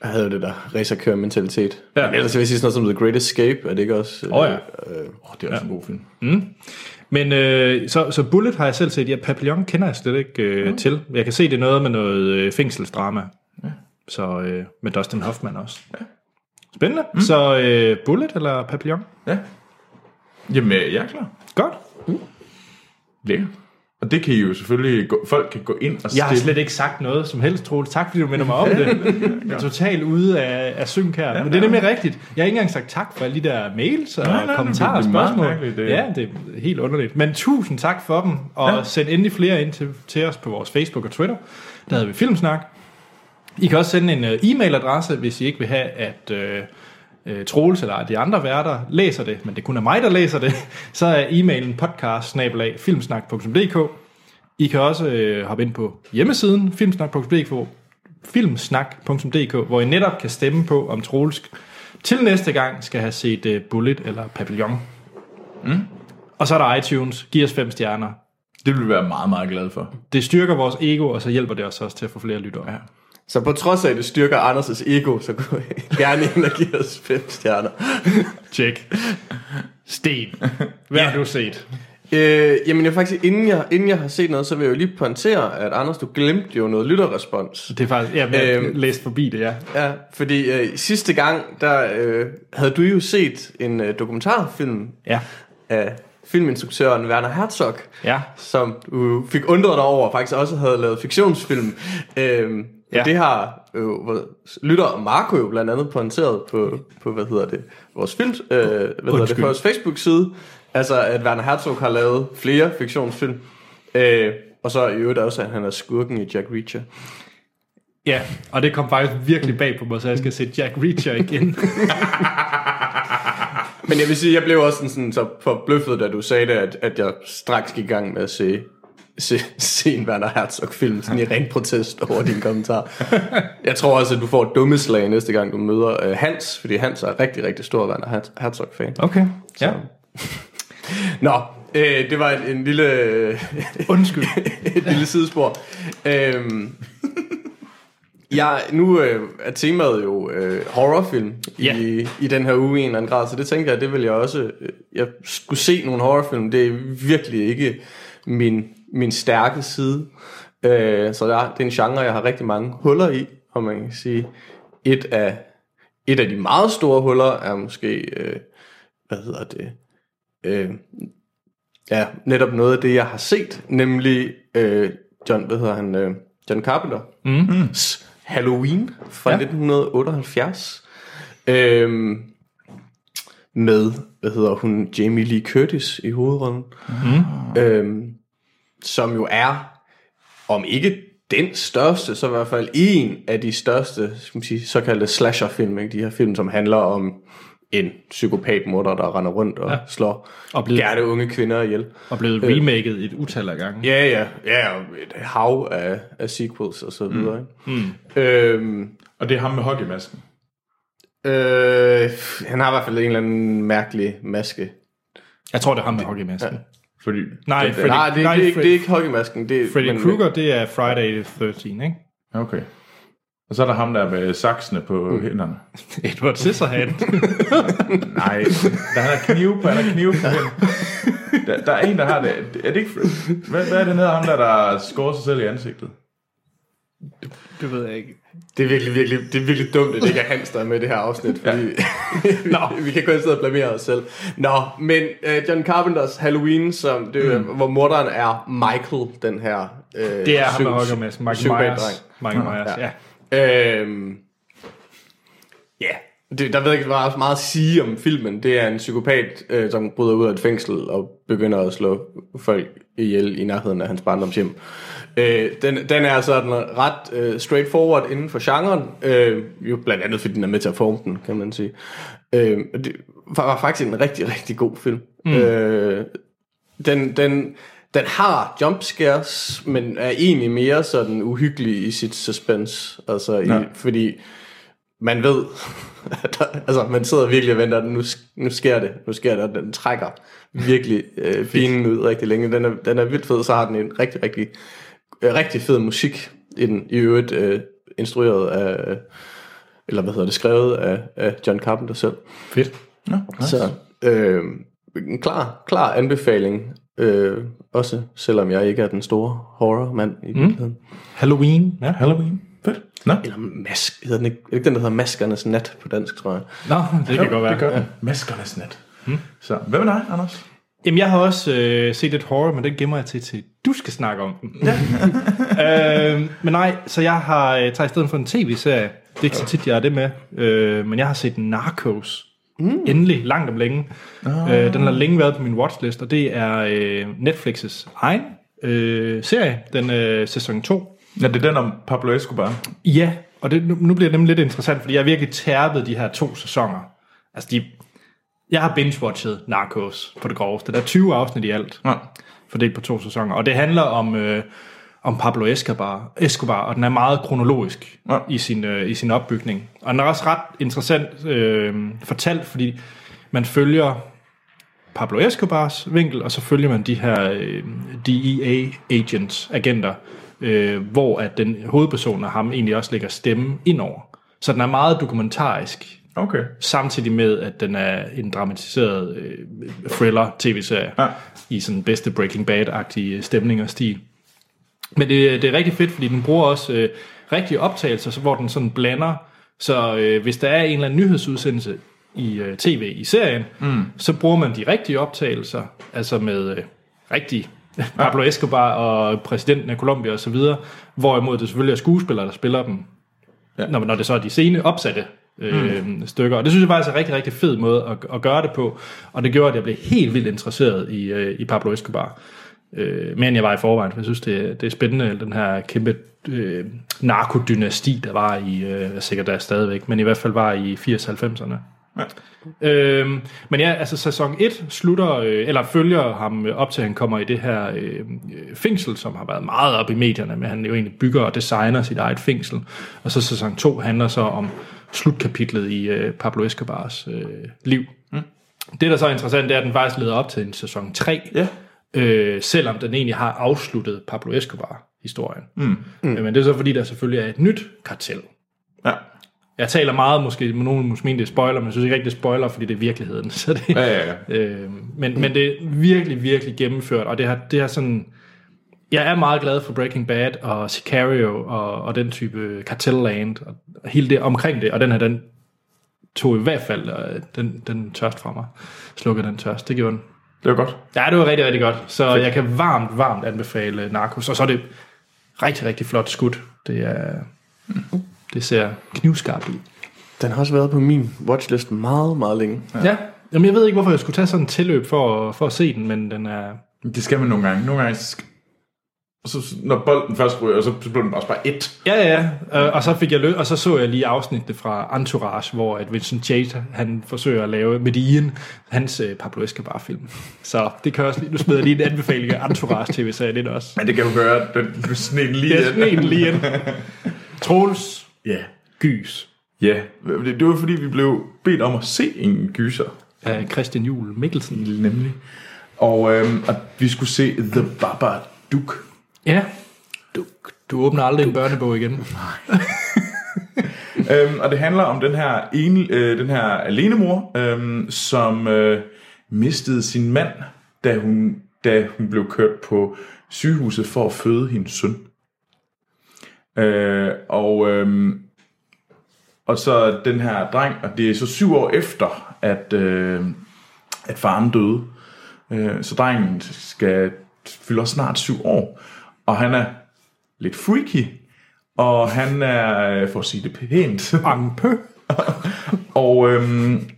hvad hedder det der, racerkør-mentalitet. Ja. Ja. Men ellers vil jeg sige sådan noget som The Great Escape, er det ikke også? Åh ja. Oh, det er også en god film. Men øh, så, så Bullet har jeg selv set. Ja, Papillon kender jeg slet ikke øh, mm. til. Jeg kan se, det er noget med noget øh, fængselsdrama. Ja. Så øh, med Dustin Hoffman også. Ja. Spændende. Mm. Så øh, Bullet eller Papillon? Ja. Jamen, øh, jeg er klar. Godt. Lækker. Og det kan I jo selvfølgelig, gå, folk kan gå ind og Jeg har slet ikke sagt noget som helst, Troels. Tak, fordi du minder mig om det. Jeg er totalt ude af, af synk her. Ja, Men det er nemlig rigtigt. Jeg har ikke engang sagt tak for alle de der mails og Nej, nej, kommentarer og spørgsmål. mærkeligt, det- Ja, det er helt underligt. Men tusind tak for dem, og ja. send endelig flere ind til, til os på vores Facebook og Twitter. Der havde vi Filmsnak. I kan også sende en uh, e-mailadresse, hvis I ikke vil have, at uh, uh, Troels eller de andre værter læser det, men det kun er mig, der læser det, så er e-mailen podcast. I kan også øh, hoppe ind på hjemmesiden filmsnak.dk, filmsnak.dk, hvor I netop kan stemme på, om Troels til næste gang skal have set øh, Bullet eller Papillon. Mm. Og så er der iTunes. Giv os fem stjerner. Det vil vi være meget, meget glade for. Det styrker vores ego, og så hjælper det os også til at få flere lyttere. Ja. Så på trods af, at det styrker Anders' ego, så gå gerne ind og give os fem stjerner. Check. Sten. Hvad har du set? Øh, jamen jeg faktisk, inden jeg, inden jeg har set noget, så vil jeg jo lige pointere, at Anders, du glemte jo noget lytterrespons. Det er faktisk, ja, jeg Øhm. læste forbi det, ja. Ja, fordi øh, sidste gang, der øh, havde du jo set en øh, dokumentarfilm Ja. af filminstruktøren Werner Herzog, Ja. som du fik undret dig over, faktisk også havde lavet fiktionsfilm. Øhm, Ja. ja. Det har øh, lytter og Marco jo blandt andet pointeret på, på hvad hedder det, vores film, øh, hvad hedder det, Undskyld. på vores Facebook-side. Altså, at Werner Herzog har lavet flere fiktionsfilm. Øh, og så i øvrigt også, at han er skurken i Jack Reacher. Ja, og det kom faktisk virkelig bag på mig, så jeg skal se Jack Reacher igen. Men jeg vil sige, jeg blev også sådan, sådan så forbløffet, da du sagde det, at, at jeg straks gik i gang med at se, se, se en Werner Herzog-film, sådan i ren protest over din kommentar. Jeg tror også, at du får et dumme slag næste gang, du møder uh, Hans, fordi Hans er rigtig, rigtig stor Werner Her- Herzog-fan. Okay. Ja. Nå, øh, det var en, en lille, Undskyld. et lille sidespor. Øhm, jeg, nu øh, er temaet jo øh, horrorfilm Ja. i, i den her uge i en eller anden grad, så det tænker jeg, det vil jeg også... Øh, jeg skulle se nogle horrorfilm, det er virkelig ikke min, min stærke side. Øh, så der, det er en genre, jeg har rigtig mange huller i, og man kan sige, et af, et af de meget store huller er måske, øh, hvad hedder det, øh, ja, netop noget af det, jeg har set, nemlig øh, John, hvad hedder han, øh, John Carpenter, mm. Halloween fra Ja. ja. 1978, øhm, med, hvad hedder hun, Jamie Lee Curtis i hovedrollen, mm. øhm, som jo er, om ikke den største, så i hvert fald en af de største, skal man sige, såkaldte slasherfilm, ikke? de her film, som handler om en psykopatmorder, der render rundt og Ja. ja. slår Og blevet- gerne unge kvinder ihjel. Og blevet remaket et utal af gange. Ja, ja, ja, og et hav af, af sequels og så videre. Mm. Ikke? Mm. Øhm, Og det er ham med hockeymasken. øh, han har i hvert fald en eller anden mærkelig maske. Jeg tror, det er ham med hockeymasken. Fordi Nej, den- Freddy, Nej, det, nej, det, er ikke, Fred- det er ikke hockeymasken. Det er, Freddy men- Krueger, det er Friday the 13, ikke? Okay. Og så er der ham der med saksene på mm. hænderne. Edward Scissorhand. Nej, der han har kniv på, han har kniv på. Der, der er en, der har det. Er det ikke... Hvad, hvad er det nede ham der, der skårer sig selv i ansigtet? det ved jeg ikke. Det er virkelig, virkelig, det er virkelig dumt, at det ikke er Hans, der er med i det her afsnit, fordi Nå. vi kan kun sidde og blamere os selv. Nå, men uh, John Carpenters Halloween, som det, mm. hvor morderen er Michael, den her uh, Det er ham, der med Michael Myers. Michael Myers, ja. ja. Øhm, ja, det, der ved ikke meget, meget at sige om filmen. Det er en psykopat, øh, som bryder ud af et fængsel og begynder at slå folk ihjel i nærheden af hans barndomshjem. Øh, den, den er sådan ret øh, straightforward inden for genren, øh, jo blandt andet fordi den er med til at forme den, kan man sige. Øh, det var faktisk en rigtig, rigtig god film. Mm. Øh, den, den, den har jumpscares, men er egentlig mere sådan uhyggelig i sit suspense. Altså, ja. i, fordi man ved, altså man sidder virkelig og venter, nu, nu sker det, nu sker det, og den trækker virkelig øh, finen ud rigtig længe. Den er, den er vildt fed, så har den en rigtig, rigtig, rigtig fed musik i den, i øvrigt øh, instrueret af, eller hvad hedder det, skrevet af, af John Carpenter selv. Fedt. Ja, nice. Så øh, en klar, klar anbefaling, øh, også selvom jeg ikke er den store horror-mand i mm. virkeligheden. Halloween. Ja, Halloween. Fedt. Nå. Eller mask, hedder den ikke, ikke den, der hedder Maskernes Nat på dansk, tror jeg. Nå, det kan jo, godt være. Det gør den. Maskernes Nat. Hmm. Så, hvad med dig, Anders? Jamen, jeg har også øh, set et horror, men den gemmer jeg til, til du skal snakke om den. Ja. øh, men nej, så jeg har øh, taget i stedet for en tv-serie. Det er ikke så tit, jeg er det med. Øh, men jeg har set Narcos. Mm. Endelig, langt om længe. Oh. Øh, den har længe været på min watchlist, og det er øh, Netflix's egen øh, serie, den øh, sæson 2. Ja, det er den om Pablo Escobar. Ja, og det, nu, nu bliver det nemlig lidt interessant, fordi jeg har virkelig tærpet de her to sæsoner. Altså, de, jeg har binge-watchet Narcos på det groveste. Der er 20 afsnit i alt, ja. fordelt på to sæsoner. Og det handler om, øh, om Pablo Escobar, Escobar, og den er meget kronologisk ja. i, sin, øh, i sin opbygning. Og den er også ret interessant øh, fortalt, fordi man følger Pablo Escobars vinkel, og så følger man de her øh, DEA-agents, agenter, øh, hvor at den hovedperson af ham egentlig også lægger stemme ind over. Så den er meget dokumentarisk. Okay. Samtidig med, at den er en dramatiseret øh, thriller-tv-serie ja. i sådan bedste Breaking Bad-agtige stemning og stil. Men det, det er rigtig fedt, fordi den bruger også øh, rigtige optagelser, hvor den sådan blander. Så øh, hvis der er en eller anden nyhedsudsendelse i øh, tv i serien, mm. så bruger man de rigtige optagelser, altså med øh, rigtig Pablo Escobar og præsidenten af Colombia osv., hvorimod det selvfølgelig er skuespillere, der spiller dem, ja. når, når det så er de sene opsatte øh, mm. stykker. Og det synes jeg faktisk er en rigtig, rigtig fed måde at, at gøre det på, og det gjorde, at jeg blev helt vildt interesseret i, øh, i Pablo Escobar. Øh, mere end jeg var i forvejen, for jeg synes, det, det er spændende, den her kæmpe øh, narkodynasti, der var i, øh, sikkert der er stadigvæk, men i hvert fald var i 80-90'erne. Ja. Øhm, men ja, altså sæson 1 slutter, øh, eller følger ham op til, at han kommer i det her øh, fængsel, som har været meget op i medierne, men han jo egentlig bygger og designer sit eget fængsel. Og så sæson 2 handler så om slutkapitlet i øh, Pablo Escobars øh, liv. Mm. Det, der så er interessant, det er, at den faktisk leder op til en sæson 3, ja. øh, selvom den egentlig har afsluttet Pablo Escobar-historien. Mm. Mm. Men det er så, fordi der selvfølgelig er et nyt kartel. Ja. Jeg taler meget, måske nogen måske mener, det er spoiler, men jeg synes ikke rigtig, det er spoiler, fordi det er virkeligheden. Så det, ja, ja, ja. Øh, men, mm. men det er virkelig, virkelig gennemført, og det har, det har sådan... Jeg er meget glad for Breaking Bad og Sicario og, og den type Cartel-land og hele det omkring det, og den her, den tog i hvert fald øh, den, den tørst fra mig. Slukkede den tørst, det gjorde den. Det var godt. Ja, det var rigtig, rigtig godt. Så Fedt. jeg kan varmt, varmt anbefale Narcos. Og så er det rigtig, rigtig flot skud. Det er... Mm. Det ser knivskarpt ud. Den har også været på min watchlist meget, meget længe. Ja. ja. Jamen, jeg ved ikke, hvorfor jeg skulle tage sådan en tilløb for, for at se den, men den er... Det skal man nogle gange. Nogle gange så, når bolden først ryger, så blev den også bare et. Ja, ja, øh, og så fik jeg lø- og så så jeg lige afsnittet fra Entourage, hvor at Vincent Chase, han forsøger at lave Medellin, hans uh, Pablo Escobar-film. Så det kan også lige, nu smider jeg lige en anbefaling af Entourage tv-serien lidt også. Men det kan jo gøre, at du sned lige ind. Ja, sned lige ind. Troels, Ja. Gys. Ja, det, det var fordi, vi blev bedt om at se en gyser. Af Christian Juhl Mikkelsen. Nemlig. Og, øhm, at vi skulle se The Baba Duk. Ja. Du, du åbner aldrig Duk. en børnebog igen. Nej. øhm, og det handler om den her, ene, øh, den her alenemor, øhm, som øh, mistede sin mand, da hun, da hun blev kørt på sygehuset for at føde hendes søn. Øh, og, øh, og så den her dreng, og det er så syv år efter, at, øh, at faren døde. Øh, så drengen skal fylder snart syv år, og han er lidt freaky, og han er, øh, for at sige det pænt, og, øhm,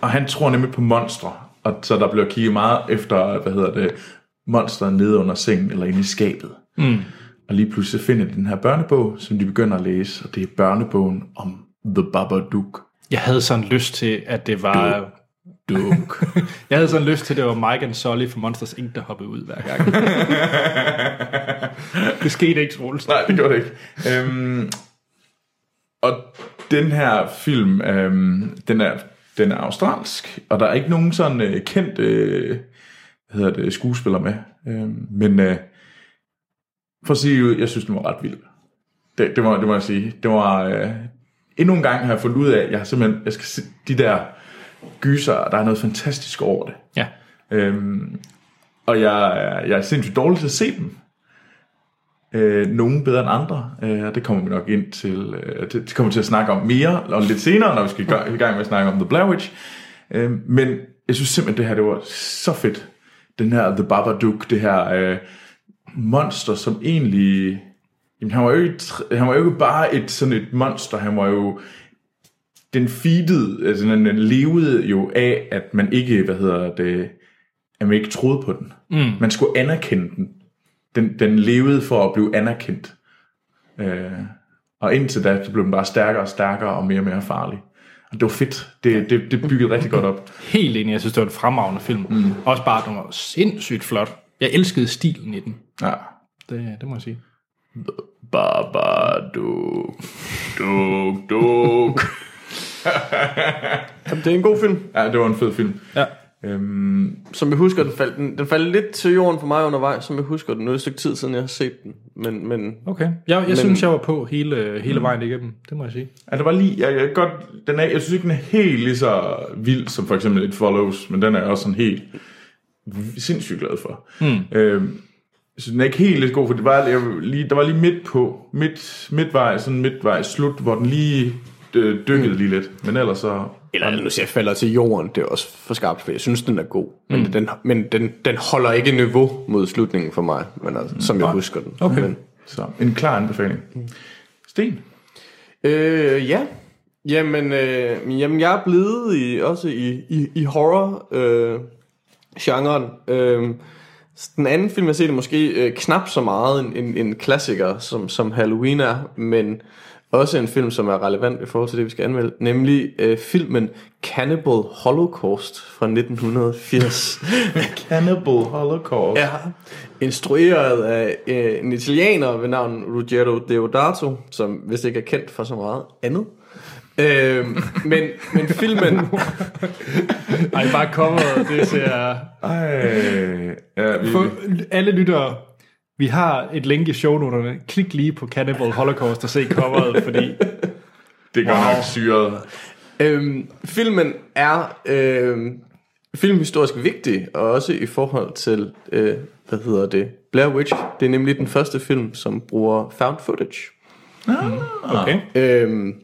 og han tror nemlig på monstre, og så der bliver kigget meget efter, hvad hedder det, monster nede under sengen eller inde i skabet. Mm. Og lige pludselig finder de den her børnebog, som de begynder at læse, og det er børnebogen om The Babadook. Jeg havde sådan lyst til, at det var... Duk. Jeg havde sådan lyst til, at det var Mike and Sully fra Monsters Inc., der hoppede ud hver gang. det skete ikke, Troels. Nej, det gjorde det ikke. Øhm, og den her film, øhm, den, er, den er australsk, og der er ikke nogen sådan øh, kendt øh, hvad hedder det, skuespiller med. Øhm, men øh, for at sige jeg synes, den var ret vild. Det, det, må, det må jeg sige. Det var, øh, endnu en gang har jeg fundet ud af, at jeg simpelthen, jeg skal se de der gyser, der er noget fantastisk over det. Ja. Øhm, og jeg, jeg er sindssygt dårlig til at se dem. Øh, nogen bedre end andre, øh, og det kommer vi nok ind til, øh, det, kommer til at snakke om mere, og lidt senere, når vi skal i gang, med at snakke om The Blair Witch. Øh, men jeg synes simpelthen, det her det var så fedt. Den her The Babadook, det her øh, monster, som egentlig... Jamen, han var, jo ikke, han var jo ikke bare et sådan et monster, han var jo den feedede, altså den, den levede jo af, at man ikke, hvad hedder det, at man ikke troede på den. Mm. Man skulle anerkende den. den. Den levede for at blive anerkendt. Øh, og indtil da, så blev den bare stærkere og stærkere og mere og mere farlig. Og det var fedt. Det, det, det byggede rigtig godt op. Helt enig, jeg synes, det var en fremragende film. Mm. Også bare, den var sindssygt flot. Jeg elskede stilen i den. Ja. Det, det må jeg sige. Babadook. Duk, duk. Jamen, det er en god film. Ja, det var en fed film. Ja. Øhm, Som jeg husker, den faldt, den, den faldt lidt til jorden for mig undervejs, som jeg husker den. Nu er det et stykke tid siden, jeg har set den. Men, men Okay. Jeg, jeg Men, synes, jeg var på hele, hele vejen igennem. Det må jeg sige. Ja, det var lige, jeg, jeg, godt, den er, jeg synes ikke, den er helt lige så vild som for eksempel It Follows, men den er jeg også sådan helt sindssygt glad for. Mm. Øhm, så den er ikke helt lidt god, for det var, jeg, var lige, der var lige midt på, midt, midtvej, sådan midtvej slut, hvor den lige øh, dykkede lige lidt, men ellers så... Eller nu siger jeg falder til jorden, det er også for skarpt, for jeg synes, den er god. Men, den, men den, den holder ikke niveau mod slutningen for mig, men altså, som jeg husker den. Okay. Men, Så en klar anbefaling. Sten? øh, ja. Jamen, øh, jamen, jeg er blevet i, også i, i, i horror øh, genren. Øh, den anden film, jeg har set, er måske øh, knap så meget en, en, en klassiker, som, som Halloween er, men også en film, som er relevant i forhold til det, vi skal anmelde, nemlig øh, filmen Cannibal Holocaust fra 1980. Cannibal Holocaust. Ja, instrueret af øh, en italiener ved navn Ruggero Deodato, som vist ikke er kendt for så meget andet. Øh, men, men filmen... Ej, bare coveret, det ser... Ej, ja, vi, For alle lyttere, vi har et link i shownoterne. Klik lige på Cannibal Holocaust og se coveret, fordi det gør wow. nok syret. Øhm, filmen er øhm, filmhistorisk vigtig, og også i forhold til, øh, hvad hedder det, Blair Witch. Det er nemlig den første film, som bruger found footage. okay. Øhm,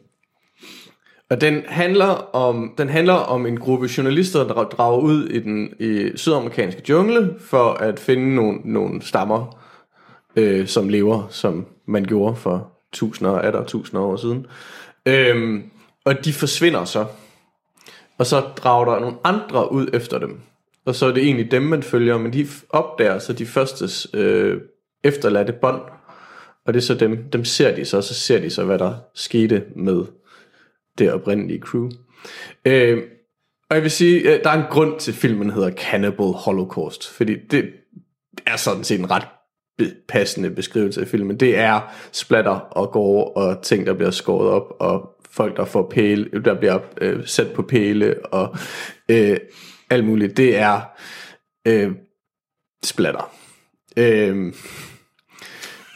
og den handler om den handler om en gruppe journalister der drager ud i den i sydamerikanske jungle for at finde nogle, nogle stammer øh, som lever som man gjorde for tusinder og atter tusinder år siden. Øhm, og de forsvinder så. Og så drager der nogle andre ud efter dem. Og så er det egentlig dem, man følger, men de opdager så de første øh, efterladte bånd. Og det er så dem, dem ser de så, så ser de så, hvad der skete med det oprindelige crew. Øh, og jeg vil sige, øh, der er en grund til, at filmen hedder Cannibal Holocaust, fordi det er sådan set en ret be- passende beskrivelse af filmen. Det er splatter og gore og ting, der bliver skåret op, og folk, der får pæle, der bliver øh, sat på pæle, og øh, alt muligt. Det er øh, splatter. Øh,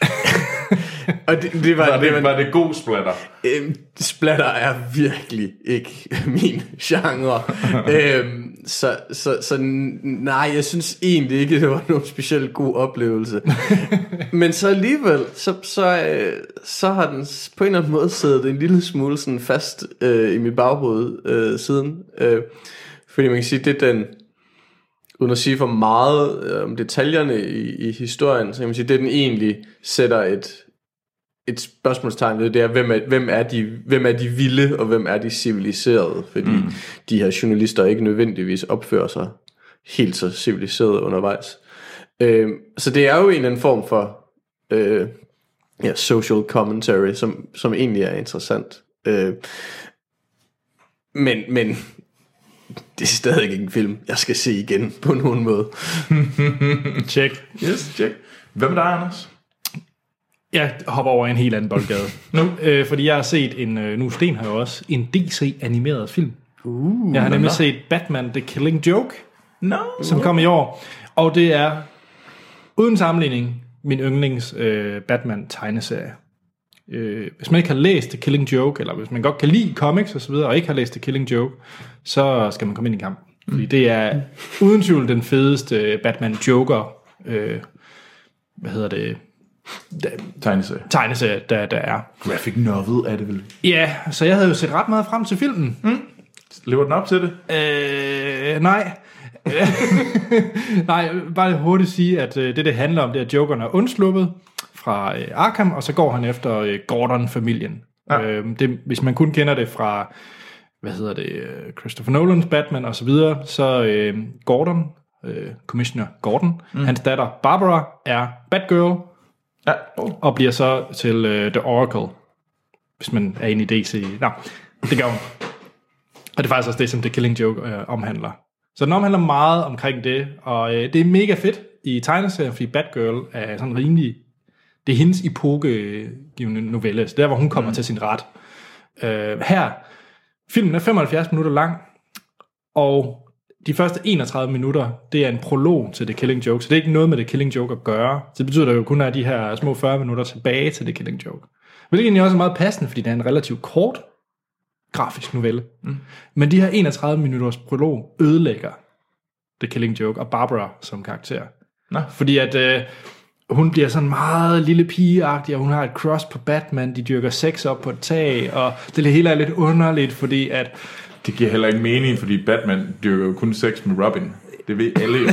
Og det, det var, Var det, det, var, var det god splatter? Øhm, splatter er virkelig ikke min genre. øhm, så, så, så nej, jeg synes egentlig ikke, det var nogen specielt god oplevelse. Men så alligevel, så, så, øh, så har den på en eller anden måde siddet en lille smule sådan fast øh, i mit baghoved øh, siden. Øh, fordi man kan sige, det er den, uden at sige for meget øh, om detaljerne i, i historien, så kan man sige, det den egentlig sætter et, et spørgsmålstegn ved, det er, hvem er, hvem er, de, hvem er de vilde, og hvem er de civiliserede? Fordi mm. de her journalister ikke nødvendigvis opfører sig helt så civiliseret undervejs. Øh, så det er jo en eller anden form for øh, ja, social commentary, som, som egentlig er interessant. Øh, men, men det er stadig ikke en film, jeg skal se igen på nogen måde. Check. Yes, check. Hvad med dig, Anders? Jeg hopper over en helt anden boldgade. nu, øh, fordi jeg har set en, øh, nu Sten har jo også, en DC-animeret film. Uh, jeg har nemlig set Batman The Killing Joke, No. som kom i år. Og det er, uden sammenligning, min yndlings øh, Batman-tegneserie. Øh, hvis man ikke har læst The Killing Joke, eller hvis man godt kan lide comics osv., og ikke har læst The Killing Joke, så skal man komme ind i kampen. Fordi det er uden tvivl den fedeste Batman-Joker, øh, hvad hedder det, Tegneserie. tegneserie, der, der er. Graphic novel er det vel. Ja, så jeg havde jo set ret meget frem til filmen. Mm. Lever den op til det? Øh, nej. nej, bare hurtigt sige, at øh, det, det handler om, det er, at Jokeren er undsluppet fra øh, Arkham, og så går han efter øh, Gordon-familien. Ja. Øh, det, hvis man kun kender det fra, hvad hedder det, Christopher Nolans Batman og så videre, så øh, Gordon, øh, Commissioner Gordon, mm. hans datter Barbara er Batgirl, Ja. Oh. og bliver så til øh, The Oracle, hvis man er inde i DC. Nå, det gør hun. Og det er faktisk også det, som The Killing Joke øh, omhandler. Så den omhandler meget omkring det, og øh, det er mega fedt i tegneserien, fordi Batgirl er sådan rimelig... Det er hendes epokegivende novelle, så der hvor hun kommer mm. til sin ret. Øh, her, filmen er 75 minutter lang, og de første 31 minutter, det er en prolog til The Killing Joke, så det er ikke noget med The Killing Joke at gøre. Så det betyder, at der jo kun er de her små 40 minutter tilbage til The Killing Joke. Hvilket egentlig også er meget passende, fordi det er en relativt kort grafisk novelle. Mm. Men de her 31 minutters prolog ødelægger The Killing Joke og Barbara som karakter. Nå. Fordi at øh, hun bliver sådan meget lille pigeagtig, og hun har et cross på Batman, de dyrker sex op på et tag, og det hele er lidt underligt, fordi at Det giver heller ikke mening, fordi Batman dyrker jo kun sex med Robin. Det ved alle jo.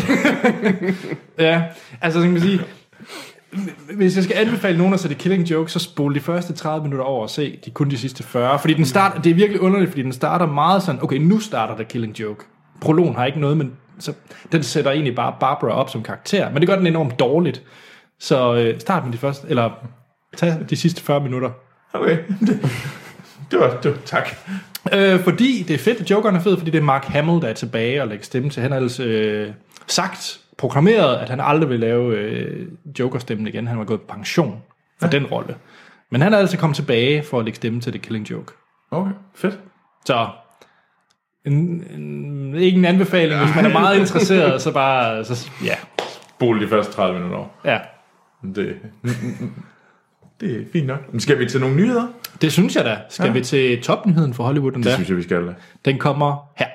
Ja, altså så kan man sige, hvis jeg skal anbefale nogen at se The Killing Joke, så spol de første 30 minutter over og se de kun de sidste 40. Fordi den starter, det er virkelig underligt, fordi den starter meget sådan, okay, nu starter The Killing Joke. Prologen har ikke noget, men så, den sætter egentlig bare Barbara op som karakter. Men det gør den enormt dårligt. Så øh, start med de første, eller tag de sidste 40 minutter. Okay. Det, var, det var, tak. Øh, fordi det er fedt, at Jokeren er fed, fordi det er Mark Hamill, der er tilbage og lægger stemme til. Han har ellers øh, sagt, proklameret, at han aldrig vil lave øh, Joker-stemmen igen. Han var gået på pension for ja. den rolle. Men han er altså kommet tilbage for at lægge stemme til The Killing Joke. Okay, fedt. Så en, en, ikke en anbefaling, hvis man er meget interesseret, så bare, så, ja, Spol de første 30 minutter over. ja. Det, det er fint nok. Men skal vi til nogle nyheder? Det synes jeg da. Skal ja. vi til topnyheden for Hollywood den Det der? synes jeg, vi skal. Den kommer her.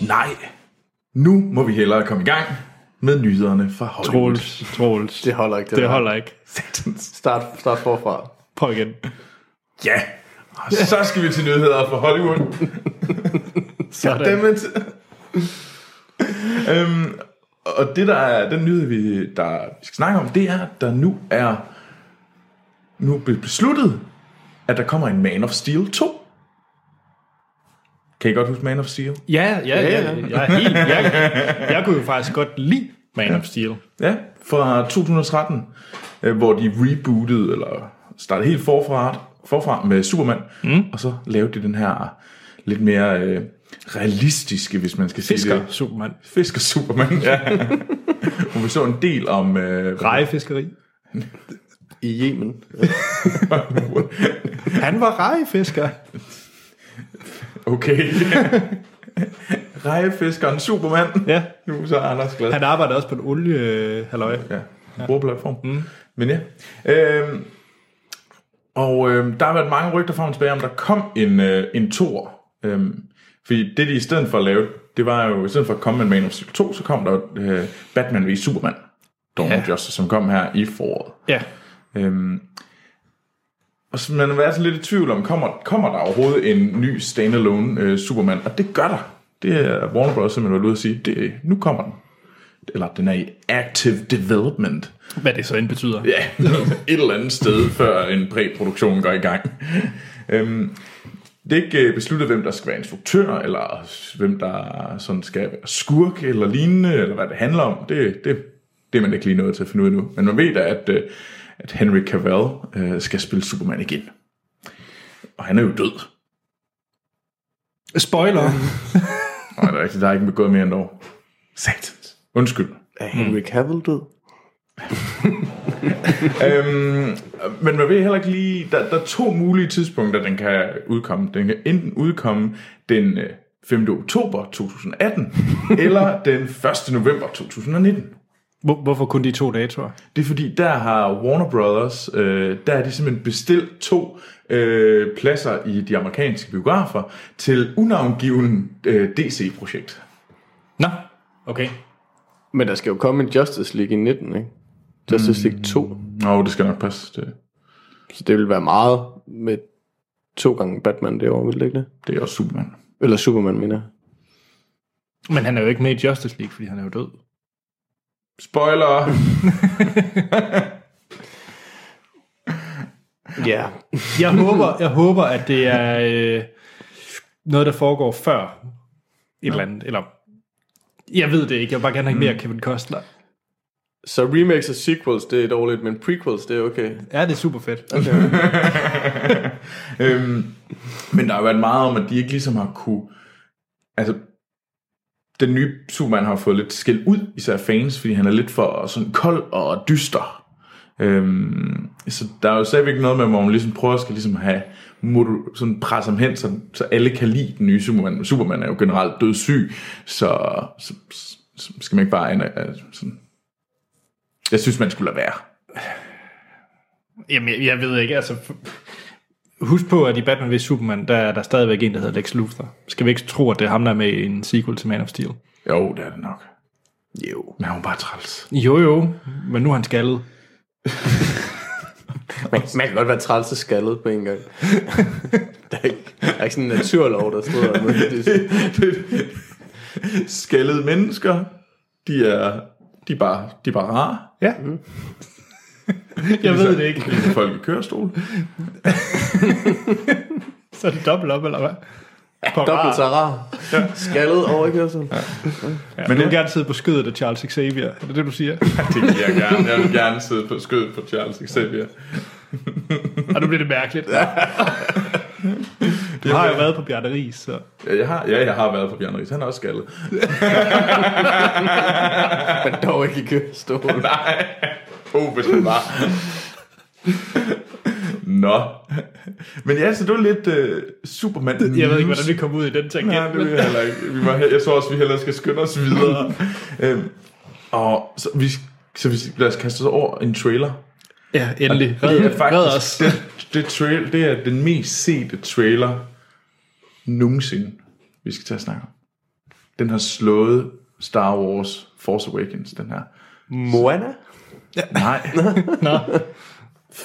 Nej. Nu må vi hellere komme i gang med nyhederne fra Hollywood. Troels, Troels. Det holder ikke. Det, Det der. holder ikke. Start, start forfra. Prøv igen. Ja. Og så skal vi til nyheder fra Hollywood. Sådan. Goddammit. øhm, og det der er, den nyhed, vi, der, vi skal snakke om, det er, at der nu er nu er besluttet, at der kommer en Man of Steel 2. Kan I godt huske Man of Steel? Ja, ja, ja. ja. Jeg, er helt, jeg, jeg kunne jo faktisk godt lide Man of Steel. Ja, fra 2013, øh, hvor de rebootede, eller startede helt forfra, forfra med Superman, mm. og så lavede de den her lidt mere øh, realistiske, hvis man skal sige Fisker det. Superman. Fisker Superman, ja. Vi så en del om... Øh, Rejefiskeri. I Yemen. Han var rejefisker. okay. Rejefiskeren Superman. Ja, Nu er så Anders glad. han arbejder også på en olie øh, halløj. Ja, en brugerplatform. Mm. Men ja. Øhm, og øhm, der har været mange rygter frem og tilbage, om der kom en, øh, en tor. Øhm, fordi det de i stedet for at lave, det var jo, i stedet for at komme med Man of Steel 2, så kom der øh, Batman v Superman. Dawn Ja. Justice, som kom her i foråret. Ja, Øhm, og så man været sådan lidt i tvivl om, kommer, kommer der overhovedet en ny standalone øh, Superman? Og det gør der. Det er Warner Bros. simpelthen været ude at sige, det, nu kommer den. Eller den er i active development. hvad det så end betyder. Ja, et eller andet sted, før en præproduktion går i gang. øhm, det er ikke øh, besluttet, hvem der skal være instruktør, eller hvem der sådan skal være skurk, eller lignende, eller hvad det handler om. Det, det, det er man ikke lige nået til at finde ud af nu. Men man ved da, at, øh, at Henry Cavill øh, skal spille Superman igen. Og han er jo død. Spoiler. Og der er ikke, der er ikke begået mere end år. Satans. Undskyld. Er Henry Cavill død? øhm, men man ved heller ikke lige, der, der er to mulige tidspunkter, den kan udkomme. Den kan enten udkomme den øh, 5. oktober 2018, eller den 1. november 2019. Hvor, hvorfor kun de to datoer? Det er fordi, der har Warner Brothers, øh, der er de simpelthen bestilt to øh, pladser i de amerikanske biografer til unavngiven øh, DC-projekt. Nå, okay. Men der skal jo komme en Justice League i 19, ikke? Justice League 2. Nå, det skal nok passe. Det, Så det vil være meget med to gange Batman det år, vil det ikke det? det er også Superman. Eller Superman, mener jeg. Men han er jo ikke med i Justice League, fordi han er jo død. Spoiler! Ja. Jeg håber, jeg håber at det er øh, noget, der foregår før et eller andet. Eller, jeg ved det ikke. Jeg vil bare gerne have mere Kevin Costner. Så remakes og sequels, det er dårligt, men prequels, det er okay. Ja, det er super fedt. øhm, men der har været meget om, at de ikke ligesom har kunne... Altså, den nye Superman har fået lidt skæld ud, især fans, fordi han er lidt for sådan kold og dyster. Øhm, så der er jo stadigvæk noget med, hvor man ligesom prøver at skal ligesom have modu- sådan presse ham hen, så, så alle kan lide den nye Superman. Superman er jo generelt dødssyg, så, så, så skal man ikke bare... Uh, sådan, jeg synes, man skulle lade være. Jamen, jeg, jeg ved ikke, altså... Husk på, at i Batman v Superman, der er der stadigvæk en, der hedder Lex Luthor. Skal vi ikke tro, at det er ham, der er med i en sequel til Man of Steel? Jo, det er det nok. Jo. Men han var bare træls. Jo, jo, men nu er han skaldet. Man, man kan godt være træls og skaldet på en gang. der, er ikke, der er ikke sådan en naturlov, der strider mod det. Skældede mennesker, de er, de er, bare, de er bare rare. Ja. jeg ved det ikke. Ligesom folk i kørestol. Så er det dobbelt op, eller hvad? På Dobbelt så rar. Skaldet over i kørselen. Ja, Men men du vil gerne sidde på skødet af Charles Xavier. Er det det, du siger? Det vil jeg gerne. Jeg vil gerne sidde på skødet på Charles Xavier. Og nu bliver det mærkeligt. Du har jo været på Bjarne Ries, så... Ja, jeg har, ja, jeg har været på Bjørn Ries. Han er også skaldet. Men dog ikke i kørestol. Nej. Oh, hvis han var. Nå. Men ja, så du er lidt uh, Superman Jeg ved ikke, hvordan vi kom ud i den ting. Nej, det jeg heller ikke. Vi må, jeg tror også, vi hellere skal skynde os videre. øhm, og så, vi, så vi, lad os kaste os over en trailer. Ja, endelig. Det Red, er red faktisk os. det, det, trail, det er den mest sete trailer nogensinde, vi skal tage at snakke om. Den har slået Star Wars Force Awakens, den her. Moana? Nej, Nå,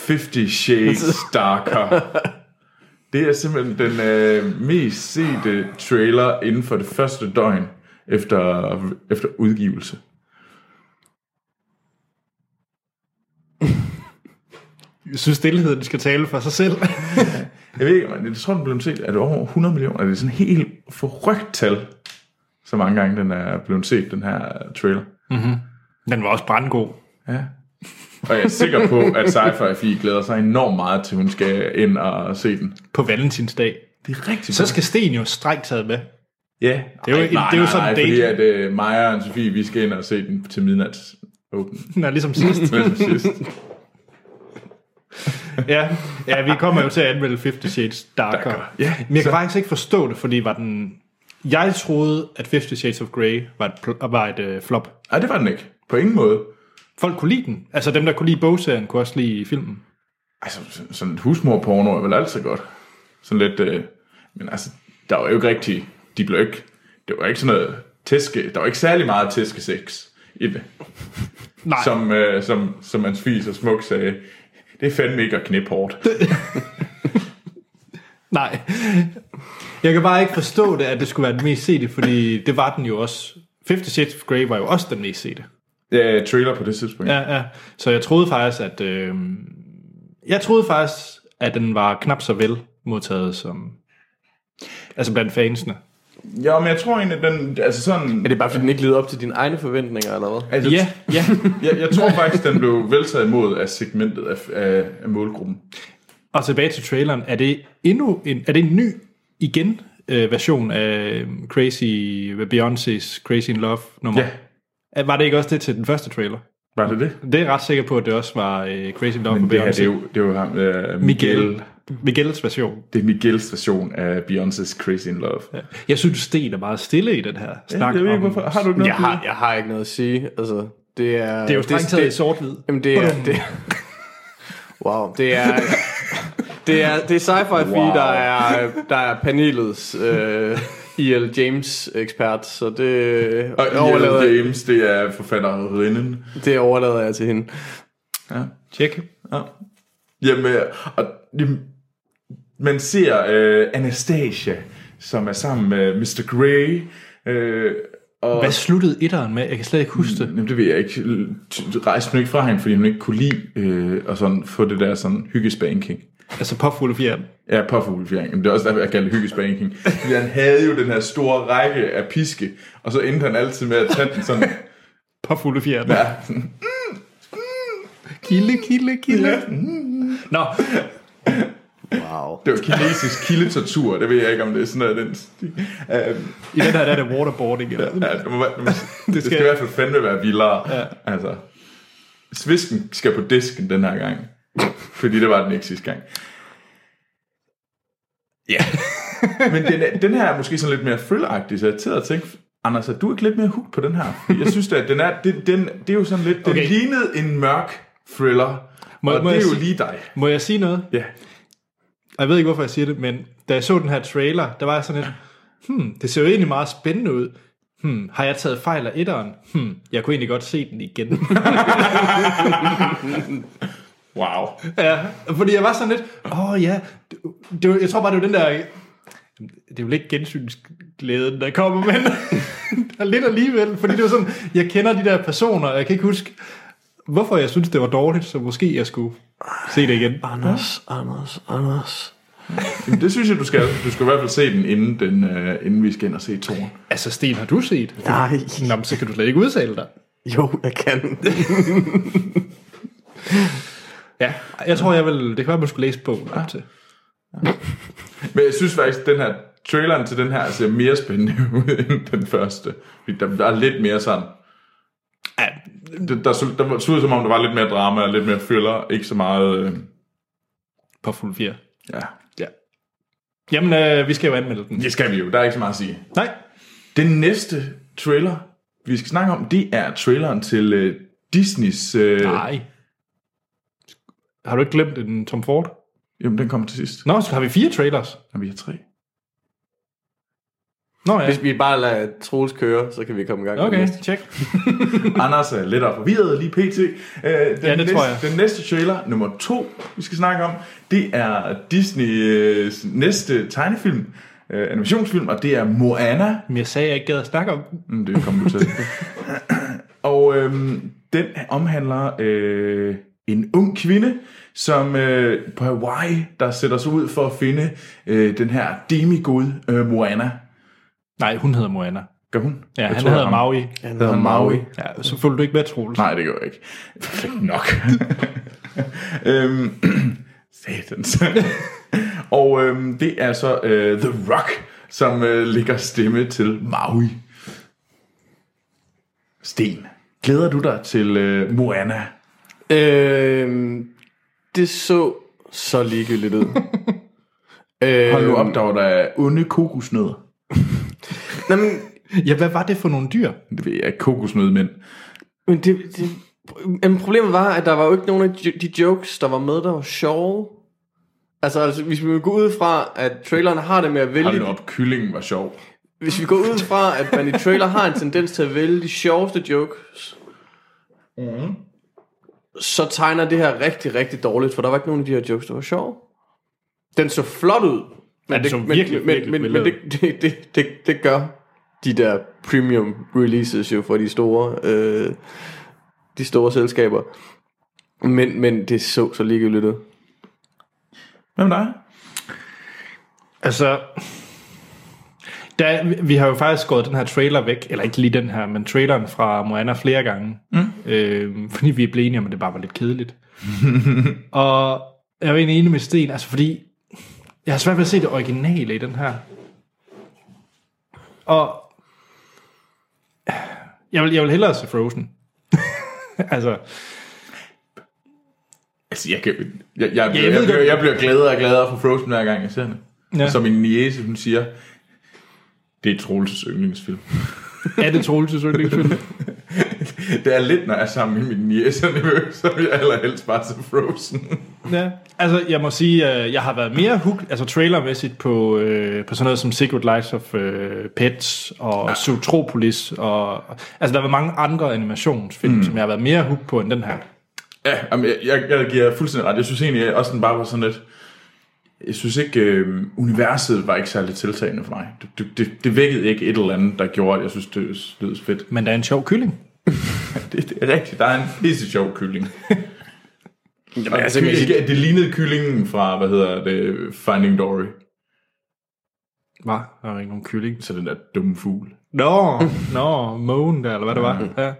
50 Shades Darker. Det er simpelthen den øh, mest sete trailer inden for det første døgn efter, efter udgivelse. jeg synes, stillheden skal tale for sig selv. Jeg ved ikke, men jeg tror, den blev set. Er det over 100 millioner? Er det sådan et helt forrygt tal, så mange gange den er blevet set, den her trailer? Den var også brandgod. Ja. Og jeg er sikker på, at Sci-Fi glæder sig enormt meget til, hun skal ind og se den. På Valentinsdag. Det er rigtigt. Så skal Sten jo strengt taget med. Ja. Det er jo- Ej, nej, det er jo nej, sådan nej, en date. fordi at øh, Maja og Sofie, vi skal ind og se den til midnat. Åben. Nå, ligesom sidst. Men sidst. ja, ja, vi kommer jo til at anmelde 50 Shades Darker. Darker. Ja, Men jeg kan så- faktisk ikke forstå det, fordi var den Jeg troede, at Fifty Shades of Grey var et, pl- var et øh, flop. Nej, det var den ikke. På ingen måde. Folk kunne lide den. Altså dem, der kunne lide bogserien, kunne også lide filmen. Altså, sådan- et husmorporno er vel altid godt. Sådan lidt... Øh, men altså, der var jo ikke rigtig... De blev ikke... Det var ikke sådan noget tæske... Der var ikke særlig meget tæskesex i det. Nej, Som, øh, som, som man spiser smuk sagde. Det er fandme ikke at knippe hårdt. nej. Jeg kan bare ikke forstå det, at det skulle være den mest sete, fordi det var den jo også. Fifty Shades of Grey var jo også den mest sete. Ja, trailer på det tidspunkt. Ja, ja. Så jeg troede faktisk, at... Øh, jeg troede faktisk, at den var knap så vel modtaget som... Altså blandt fansene. Ja, men jeg tror egentlig, den... Altså sådan... Er det bare fordi, den ikke levede op til dine egne forventninger, eller hvad? Altså, Ja, ja. Jeg, jeg tror faktisk, den blev veltaget imod af segmentet af, af, af målgruppen. Og tilbage til traileren. Er det endnu en, er det en ny, igen, øh, version af Crazy, Beyoncé's Crazy in Love nummer? Ja. Var det ikke også det til den første trailer? Var det det? Det er jeg ret sikker på, at det også var øh, Crazy in Love Men med det her, Beyoncé. det er jo, det er jo ham, uh, Miguel. Miguel. Miguels version. Det er Miguels version af Beyoncé's Crazy in Love. Ja, Jeg synes, Sten er meget stille i den her snak jeg ved ikke, om... hvorfor. Har du ikke noget Jeg har, jeg har ikke noget at sige. Altså, det er... Det er jo strengt taget i sort-hvid. Jamen, det er... Det, wow, det er... Det er, det er sci-fi wow. Wow. der er, der er panelets øh, E.L. James ekspert, så det Og Overlader. James, det er forfatterinden. det overlader jeg til hende. Ja. Tjek. ja. Jamen, og, jamen, man ser øh, Anastasia, som er sammen med Mr. Grey. Øh, og, Hvad sluttede etteren med? Jeg kan slet ikke huske det. Jamen, det ved jeg ikke. Rejste hun ikke fra hende, fordi hun ikke kunne lide øh, og sådan få det der sådan hyggespanking. Altså påfulde fjern. Ja, påfuglefjering. Men det er også derfor, jeg kalder det hyggespanking. Fordi han havde jo den her store række af piske, og så endte han altid med at tage den sådan, Påfulde fjern. ja, sådan Kilde, kilde, kilde. Ja. Nå, Wow. det var kinesisk kildetortur, det ved jeg ikke, om det er sådan noget den stil. Um, i den her der er det waterboarding. Eller? ja, det, må, være- det, må, det, skal, det skal i hvert fald fandme være vildere. Ja. Altså, svisken skal på disken den her gang. Fordi det var den ikke sidste gang. Ja. Men den, er- den her er måske sådan lidt mere thrilleragtig, så jeg til at tænke, Anders, er du ikke lidt mere hooked på den her? Jeg synes, at den er, den, den, det er jo sådan lidt, den Okay. lignede en mørk thriller. Må- og må det er jo sige- lige dig. Må jeg sige noget? Ja. Og Jeg ved ikke, hvorfor jeg siger det, men da jeg så den her trailer, der var jeg sådan lidt, hmm, det ser jo egentlig meget spændende ud. Hmm, har jeg taget fejl af etteren? Hmm, jeg kunne egentlig godt se den igen. Wow. ja, fordi jeg var sådan lidt, åh oh, ja, det, det, var- jeg tror bare, det var den der, det er jo lidt gensynsglæden, der kommer, men lidt alligevel, fordi det var sådan, jeg kender de der personer, og jeg kan ikke huske, hvorfor jeg synes, det var dårligt, så måske jeg skulle se det igen. Anders, Anders, Anders. Jamen, det synes jeg, du skal. Du skal i hvert fald se den, inden, den, uh, inden vi skal ind og se toren. Altså, Sten, har du set? Nej. Nå, men så kan du slet ikke udtale dig. Jo, jeg kan. Ja, jeg tror, jeg vil... Det kan være, man skulle læse bogen op til. Men jeg synes faktisk, den her traileren til den her ser mere spændende ud end den første. Der, der er lidt mere sådan... Ja, Der, der, der så ud som om, der var lidt mere drama og lidt mere thriller. Ikke så meget... Øh, på fuld fire. ja, Ja. Jamen, øh, vi skal jo anmelde den. det skal vi jo. Der er ikke så meget at sige. Nej. Den næste trailer, vi skal snakke om, det er traileren til øh, Disneys... Øh, Nej. Har du ikke glemt en Tom Ford? Jamen, den kommer til sidst. Nå, så har vi fire trailers. Og vi har tre. Nå ja. Hvis vi bare lader Troels køre, så kan vi komme i gang Okay, tjek. Anders er lidt forvirret lige pt. Øh, den Ja, det næste, tror jeg. Den næste trailer, nummer to, vi skal snakke om, det er Disneys næste tegnefilm, øh, animationsfilm, og det er Moana. Men jeg sagde, jeg ikke gad at snakke om. Mm, Det kommer du til. og øhm, den omhandler øh, en ung kvinde, som øh, på Hawaii, der sætter sig ud for at finde øh, den her demigod øh, Moana. Nej, hun hedder Moana. Gør hun? Ja, Jeg han tror, hedder ham- Maui. Han hedder Maui. Ja, så følger du ikke med, Troels. Nej, det gør jeg ikke. Fedt nok. øhm, satans. og øhm, det er så øh, The Rock, som øh, lægger stemme til Maui. Sten, glæder du dig til øh, Moana? Øhm, det så så ligegyldigt ud. øhm, Hold nu op, der var der onde kokosnødder. Nå, men, Ja, hvad var det for nogle dyr? Det ved jeg ikke. Kokosnødmænd. men, det, det, men problemet var, at der var jo ikke nogen af de- jokes, der var med, der var sjove. Altså, altså hvis vi går ud fra, at traileren har det med at Hold vælge... nu op, kyllingen var sjov. Hvis vi går ud fra, at man i trailer har en tendens til at vælge de sjoveste jokes, Mm. så tegner det her rigtig, rigtig dårligt, for der var ikke nogen af de her jokes, der var sjove. Den så flot ud. Men, Ja, det, virkelig, men, virkelig men, men, det, det, det, det, det gør de der premium releases jo for de store, øh, de store selskaber. Men, men det så så ligegyldigt ud. Hvem er dig? Altså, der, vi- har jo faktisk gået den her trailer væk, eller ikke lige den her, men traileren fra Moana flere gange, mm. øh, fordi vi er blevet enige om, at det bare var lidt kedeligt. og jeg er jo egentlig enig med Sten, altså fordi, jeg har svært ved at se det originale i den her. Og jeg vil, jeg vil hellere se Frozen. altså, Altså, jeg, kan, jeg, jeg, jeg, jeg jeg, bliver, jeg bliver gladere og gladere for Frozen hver gang jeg ser. Ja. Ja. Som min niece, hun siger, det er Troelses yndlingsfilm. er det Troelses yndlingsfilm? det er lidt, når jeg er sammen med min niece og nevø, så vil jeg allerhelst bare se Frozen. Ja, altså jeg må sige, at jeg har været mere hooked, altså trailermæssigt på, øh, på sådan noget som Secret Lives of øh, Pets og ja. Zootropolis og altså der var mange andre animationsfilm, mm. som jeg har været mere hooked på end den her. Ja, jamen, jeg, jeg, jeg giver fuldstændig ret. Jeg synes egentlig også, den bare var sådan lidt... Jeg synes ikke, øh, universet var ikke særlig tiltagende for mig. Det, det, det, det vækkede ikke et eller andet, der gjorde, at jeg synes, det lød fedt. Men der er en sjov kylling. Det, det er rigtigt. Der er en pisse sjov kylling. Jamen, Og altså, kylling, det, det lignede kyllingen fra, hvad hedder det, Finding Dory. Hvad? Der er ikke nogen kylling. Så den der dumme fugl. Nå, nå, mågen der, eller hvad det var. Ja.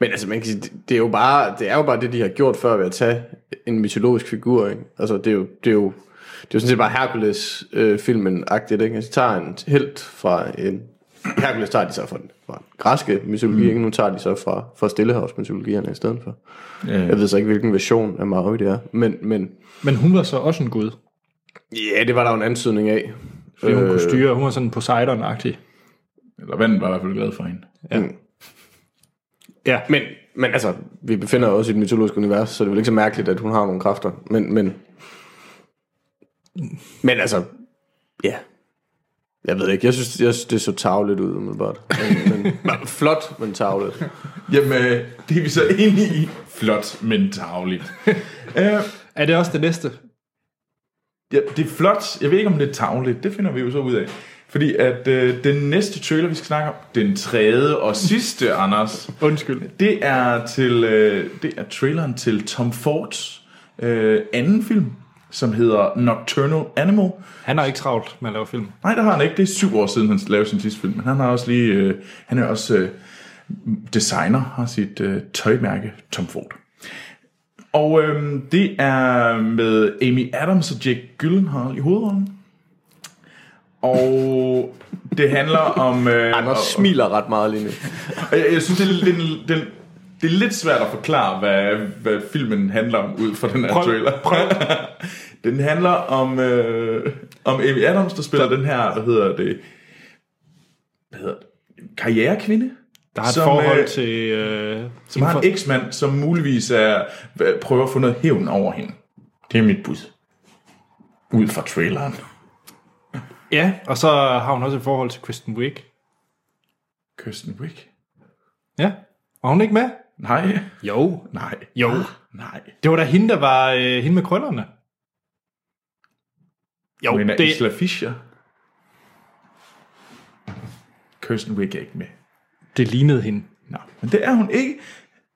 Men altså, man kan sige, det, det, er jo bare, det er jo bare det, de har gjort før ved at tage en mytologisk figur, ikke? Altså, det er jo, det er jo, det er jo sådan set bare Hercules-filmen-agtigt, ikke? Altså, de tager en helt fra en... Hercules tager de så fra den, fra græske mytologi, mm. ikke? Nu tager de så fra, fra Stillehavsmytologierne i stedet for. Ja, Jeg ved så ikke, hvilken version af Maui det er, men, men Men hun var så også en gud. ja, det var der jo en antydning af. Fordi hun kunne styre, hun var sådan Poseidon-agtig. Eller vandet var i hvert fald glad for hende. Ja, Men, men altså, vi befinder os i et mytologisk univers, så det er vel ikke så mærkeligt, at hun har nogle kræfter. Men, men, men altså, ja. Jeg ved ikke, jeg synes, jeg synes det så tavligt ud, umiddelbart. Men, men, flot, men tavligt. Jamen, øh, det er vi så enige i. Flot, men tavligt. uh, er det også det næste? ja, det er flot. Jeg ved ikke, om det er tavligt. Det finder vi jo så ud af. Fordi at øh, den næste trailer, vi skal snakke om, den tredje og sidste, Anders, Undskyld. det er til øh, det er traileren til Tom Fords øh, anden film, som hedder Nocturnal Animal. Han har ikke travlt med at lave film. Nej, det har han ikke. Det er syv år siden, han lavede sin sidste film. Men han har også lige... Øh, han er også øh, designer, har sit øh, tøjmærke, Tom Ford. Og øh, det er med Amy Adams og Jake Gyllenhaal i hovedrollen. Og det handler om... Øh, Anders og- smiler ret meget lige nu. jeg, jeg synes, det er, det, er- det, er- det er lidt svært at forklare, hvad, hvad filmen handler om, ud fra den her Prøv- trailer. prøv. den handler om, øh, om Amy Adams, der spiller den her, hvad hedder det, hvad hedder det, karrierekvinde. Der har et som, forhold øh, til... Øh, Som har en eksmand, som muligvis er, prøver at få noget hævn over hende. Det er mit bud. Ud fra traileren. Ja, og så har hun også et forhold til Kristen Wiig. Kirsten Wick? Ja. Var hun ikke med? Nej. Jo. Nej. Jo. Nej. Det var da hende, der var øh, hende med krøllerne. Jo, Men er det, Isla Fischer? Kirsten Wick er ikke med. det lignede hende. Nå, men det er hun ikke.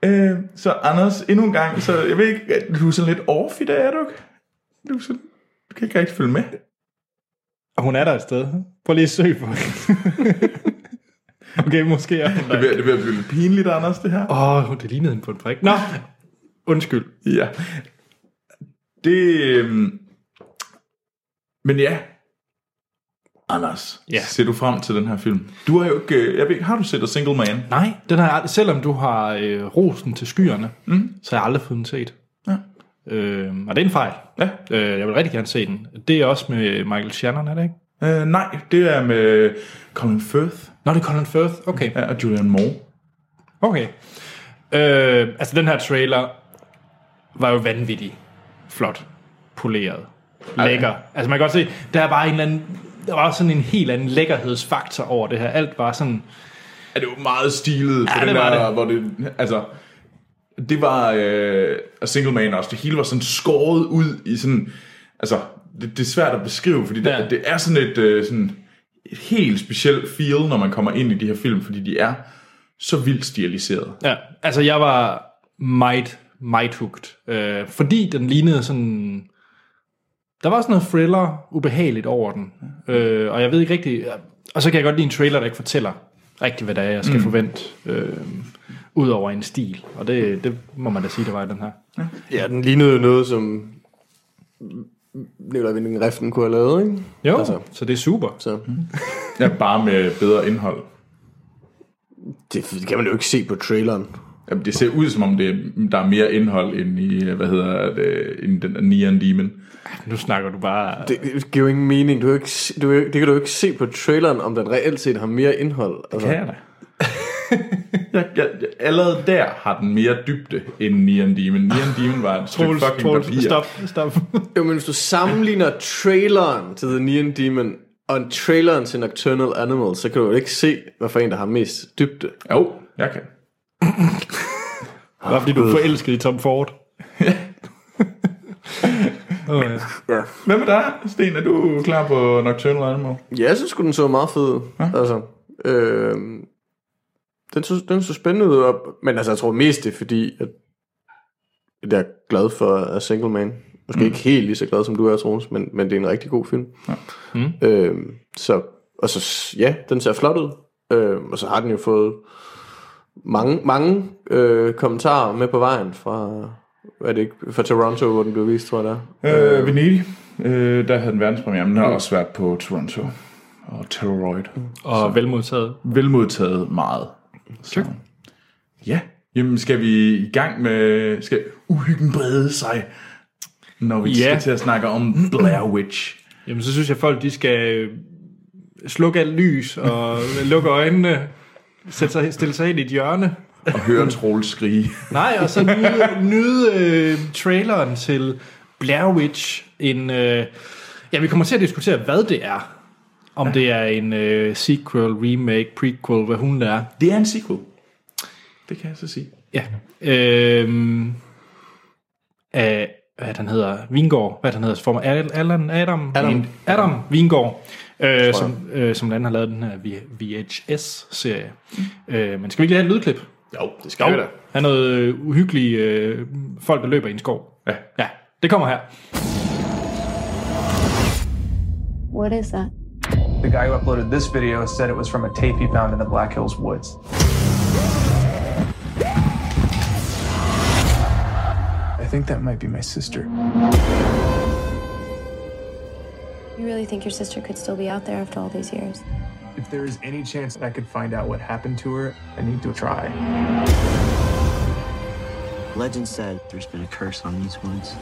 Øh, så Anders, endnu en gang, så jeg ved ikke, du er sådan lidt off i dag, er du ikke? Du, sådan, du kan ikke rigtig følge med. Og hun er der et sted. Prøv lige at søge på hende. okay, måske er hun Det vil, det vil blive lidt pinligt, Anders, det her. Åh, oh, det lignede hende på en prik. Nå, undskyld. Ja. Det... øhm, Men ja. Anders, Ja. ser du frem til den her film? Du har jo ikke... øh, Jeg ved, har du set A Single Man? Nej, den har jeg selvom du har øh, rosen til skyerne, mm. så har jeg aldrig fået den set. Ja. Øh, og det er en fejl. Ja. Øh, jeg vil rigtig gerne se den. Det er også med Michael Shannon, er det ikke? Uh, nej, det er med Colin Firth Nå, det er Colin Firth. Okay. ja, og Julian Moore. Okay. Øh, altså, den her trailer var jo vanvittig flot, poleret, lækker. Altså, man kan godt se, der er bare en eller anden, der var sådan en helt anden lækkerhedsfaktor over det her. Alt var sådan, Ja, det var meget stilet Ja, den det var der, det. hvor det, altså, det var øh, A Single Man også. Det hele var sådan skåret ud i sådan, altså, det, det er svært at beskrive, fordi det, Ja. det er sådan et, øh, sådan et helt specielt feel, når man kommer ind i de her film, fordi de er så vildt stiliseret. ja, altså, jeg var meget, meget hooked. Øh, fordi den lignede sådan, der var sådan noget thriller, ubehageligt over den. Øh, og jeg ved ikke rigtig, og så kan jeg godt lide en trailer, der ikke fortæller rigtigt, hvad det er, jeg skal mm. forvente, øh, ud over en stil. Og det, det må man da sige, det var i den her. Ja, den lignede noget, som Nikolaj Winding Reften kunne have lavet, ikke? Jo, Altså. så det er super. Så Ja, bare med bedre indhold. det, det kan man jo ikke se på traileren. Jamen, det ser ud som om, det, der er mere indhold end i, hvad hedder det, end den der Neon Demon. Nu snakker du bare... Det, det giver jo ingen mening. Du kan ikke, du, det kan du jo ikke se på traileren, om den reelt set har mere indhold. Altså, Kan jeg da? Jeg, jeg, jeg, allerede der har den mere dybde end Neon Demon. Neon Demon var et stykke fucking Troels, papir. stop, stop. Jo, men hvis du sammenligner traileren til The Neon Demon og en traileren til Nocturnal Animals, så kan du jo ikke se, hvad for en, der har mest dybde. Jo, jeg kan. Bare fordi du er forelsket i Tom Ford. oh, ja. Ja. Hvad med dig, Sten? Er du klar på Nocturnal Animal? Ja, jeg synes den så meget fed. Ja. Altså, øh, den, så, den så spændende ud, og, men altså, jeg tror mest det er fordi, at jeg er glad for A Single Man. Måske mm. ikke helt lige så glad, som du er, Troels, men, men det er en rigtig god film. Ja. Mm. Øh, så, og så, ja, den ser flot ud. Øh, og så har den jo fået mange, mange øh, kommentarer med på vejen fra, hvad er det ikke, fra Toronto, hvor den blev vist, tror jeg der. Øh, Venedig. Øh, der havde den verdenspremiere, men den har også været på Toronto. Og Terroroid. Og velmodtaget. Velmodtaget meget. Så. Ja. Jamen, skal vi i gang med... Skal uhyggen brede sig, når vi Ja. skal til at snakke om Blair Witch? Jamen, så synes jeg, folk de skal slukke alt lys og lukke øjnene, sætte sig, stille sig ind i et hjørne. Og høre Troels skrige. Nej, og så nyde, nyde øh, traileren til Blair Witch. En, øh, ja, vi kommer til at diskutere, hvad det er. Om det er en øh, sequel, remake, prequel, hvad hun er. Det er en sequel. Det kan jeg så sige. Ja. Øhm, af, hvad den hedder, Vingård, hvad den hedder, form Al- Allan, Adam, Adam. Adam Vingård, øh, som, øh, som andet har lavet den her VHS-serie. Mm. Øh, men skal vi ikke lige have et lydklip? Jo, det skal vi da. Han noget øh, uhyggelige øh, folk, der løber i en skov. Ja. Ja, det kommer her. What is that? The guy who uploaded this video said it was from a tape he found in the Black Hills woods. I think that might be my sister. You really think your sister could still be out there after all these years? If there is any chance that I could find out what happened to her, I need to try. Legend said there's been a curse on these woods.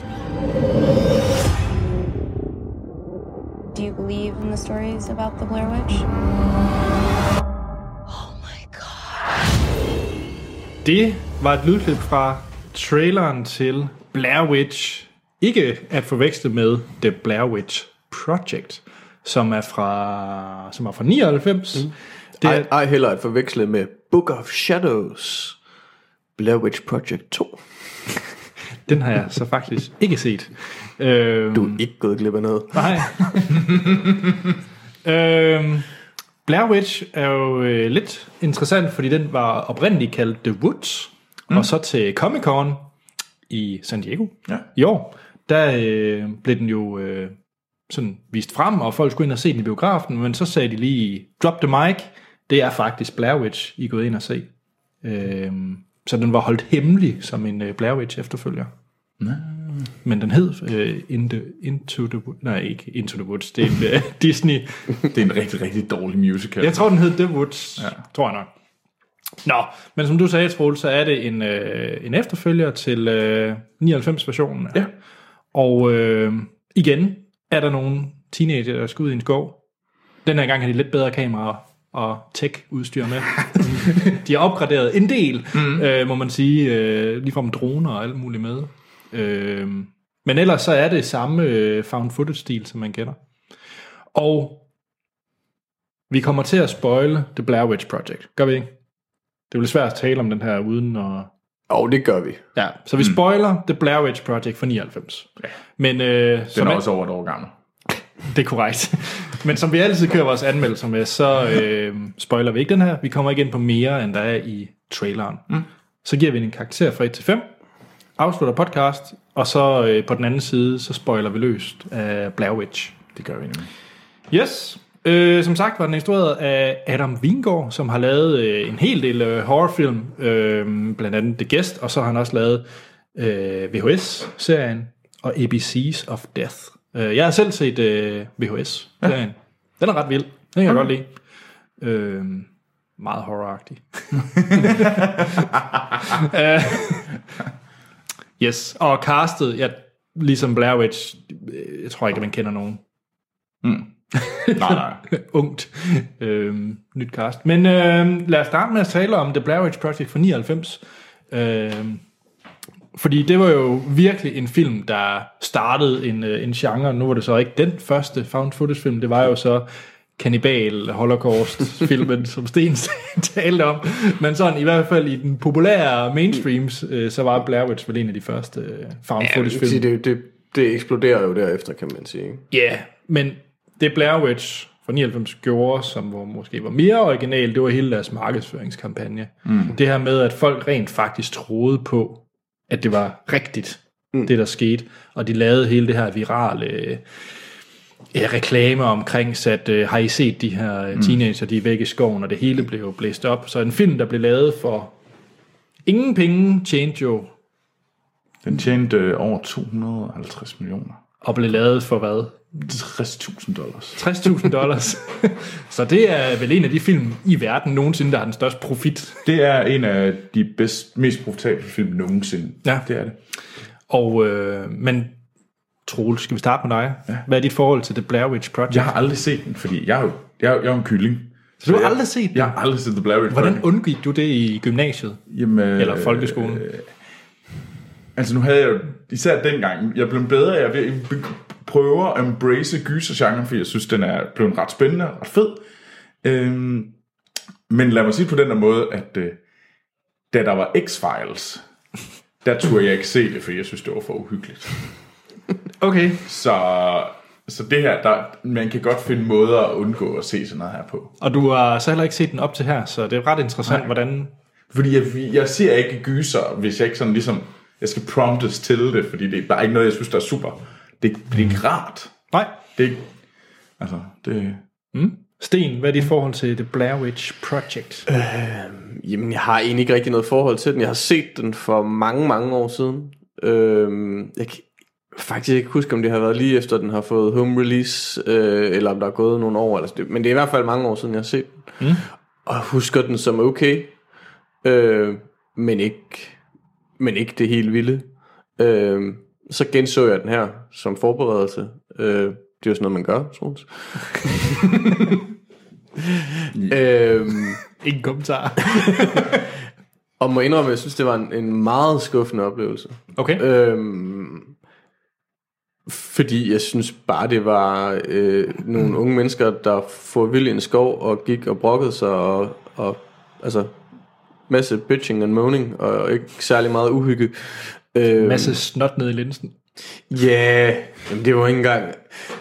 Do you believe in the stories about the Blair Witch? Oh my god. Det var et lydklip fra traileren til Blair Witch. Ikke at forveksle med The Blair Witch Project, som er fra, som er fra 99. Mm. Det er, Ej, ej heller at forveksle med Book of Shadows. Blair Witch Project 2. Den har jeg så faktisk ikke set. Øhm, Du er ikke gået glip af noget. Nej. øhm, Blair Witch er jo øh, lidt interessant, fordi den var oprindeligt kaldt The Woods, mm. og så til Comic Con i San Diego Ja. i år, der øh, blev den jo øh, sådan vist frem, og folk skulle ind og se den i biografen, men så sagde de lige, drop the mic, det er faktisk Blair Witch, I er gået ind og se. Øhm, så den var holdt hemmelig som en øh, Blair Witch efterfølger. Men den hed øh, In the, Into the Woods. Nej, ikke Into the Woods. Det er en øh, Disney. Det er en rigtig, rigtig dårlig musical. Jeg tror, den hed The Woods. Ja. Tror jeg nok. Nå, men som du sagde, Troel, så er det en, øh, en efterfølger til øh, 99-versionen. Ja. Og øh, igen er der nogle teenager, der skal ud i en skov. Den her gang har de lidt bedre kameraer og tech-udstyr med. de har opgraderet en del, mm. øh, må man sige, øh, ligefrem droner og alt muligt med. Øh, men ellers så er det samme øh, found footage-stil, som man kender. Og vi kommer til at spoile The Blair Witch Project. Gør vi ikke? Det er jo lidt svært at tale om den her uden at... Og det gør vi. Ja, så vi spoiler The Blair Witch Project fra 99. Ja. Men øh, Den som er er- også over et år gammel. det er korrekt. Men som vi altid kører vores anmeldelser med, så øh, spoiler vi ikke den her. Vi kommer ikke ind på mere, end der er i traileren. Mm. Så giver vi den en karakter fra 1 til 5, afslutter podcast, og så øh, på den anden side, så spoiler vi løst af Blair Witch. Det gør vi nemlig. Yes. Øh, som sagt var den instrueret af Adam Wingård, som har lavet øh, en hel del øh, horrorfilm, øh, blandt andet The Guest, og så har han også lavet øh, VHS-serien og ABC's of Death. Øh, jeg har selv set øh, VHS-serien. Ja. Den er ret vild. Den kan jeg godt lide. Øh, meget horroragtig. Yes, og castet, ja, ligesom Blair Witch, øh, jeg tror ikke, man kender nogen Nej, nej. ungt øh, nyt cast. Men øh, lad os starte med at tale om The Blair Witch Project fra 99. Øh, fordi det var jo virkelig en film, der startede en, øh, en genre. Nu var det så ikke den første found footage film. Det var jo så Cannibal Holocaust filmen, som Sten talte om. Men sådan i hvert fald i den populære mainstreams, øh, så var Blair Witch vel en af de første øh, found Ja, footage det, film. det, det, det eksploderer jo derefter, kan man sige. ikke? Ja, yeah, men det Blair Witch fra 99 gjorde, som var, måske var mere original, det var hele deres markedsføringskampagne. Mm. Det her med, at folk rent faktisk troede på, at det var rigtigt, mm. det der skete. Og de lavede hele det her virale øh, ja, reklame omkring, så at, øh, har I set de her øh, teenager, de er væk i skoven, og det hele blev blæst op. Så en film, der blev lavet for ingen penge, tjente jo, Den tjente øh, over 250 millioner. og blev lavet for hvad? 60.000 dollars. 60.000 dollars. så det er vel en af de film i verden nogensinde, der har den største profit. Det er en af de bedst, mest profitable film nogensinde. Ja. Det er det. Og, øh, men Troels, skal vi starte med dig? Ja. Hvad er dit forhold til The Blair Witch Project? Jeg har aldrig set den, fordi jeg er jo, jeg er, jeg er en kylling. Så du har jeg, aldrig set den? Jeg har aldrig set The Blair Witch Hvordan Project. undgik du det i gymnasiet? Jamen, øh, Eller folkeskolen? Altså nu havde jeg jo, især dengang, jeg blev bedre af at prøve at embrace gysergenren, fordi jeg synes, den er blevet ret spændende og ret fed. Øhm, men lad mig sige på den der måde, at øh, da der var X-Files, der turde jeg ikke se det, fordi jeg synes, det var for uhyggeligt. Okay. Så, så det her, der, man kan godt finde måder at undgå at se sådan noget her på. Og du har så heller ikke set den op til her, så det er ret interessant, Nej. hvordan... Fordi jeg, jeg ser ikke gyser, hvis jeg ikke sådan ligesom, jeg skal promptes til det, fordi det er bare ikke noget, jeg synes, der er super. Det, det er ikke rart. Nej. Det er ikke, altså, det, Sten, hvad er dit forhold til The Blair Witch Project? Øh. Jamen, jeg har egentlig ikke rigtig noget forhold til den. Jeg har set den for mange, mange år siden. Øhm, jeg faktisk ikke huske, om det har været lige efter, den har fået home release, øh, eller om der er gået nogle år. Eller. Men det er i hvert fald mange år siden, jeg har set den. Mm. Og husker den som okay, øh, men, ikke, men ikke det helt vilde. Øh, så genså jeg den her som forberedelse. Øh, det er jo sådan noget, man gør, Troels. øhm, Ingen kommentar. og må indrømme, at jeg synes, det var en, en meget skuffende oplevelse. Okay. Øhm, fordi jeg synes bare, det var øh, nogle unge mennesker, der får vild i en skov og gik og brokkede sig og, og altså masse bitching and moaning og ikke særlig meget uhygge. Øhm, Masse snot ned i linsen. Ja, yeah, jamen det var ikke engang,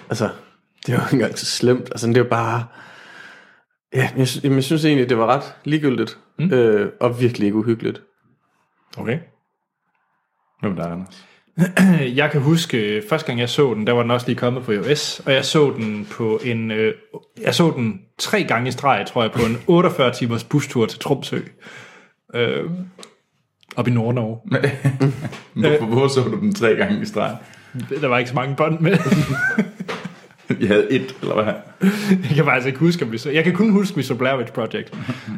altså, det var ikke engang så slemt. Altså, det var bare, ja, jeg, jamen, jeg synes egentlig, det var ret ligegyldigt, mm. øh, og virkelig ikke uhyggeligt. Okay. hvem der er Anders? Jeg kan huske, første gang jeg så den, der var den også lige kommet på iOS, og jeg så den på en, øh, jeg så den tre gange i streg, tror jeg, på en 48 timers bustur til Tromsø. Øh, op i Nord-Norge. Hvorfor, hvor så du den tre gange i streg? Der var ikke så mange bånd med. Jeg havde et, eller hvad? jeg kan faktisk ikke huske, om vi så... Jeg kan kun huske, at vi så Blair Witch Project.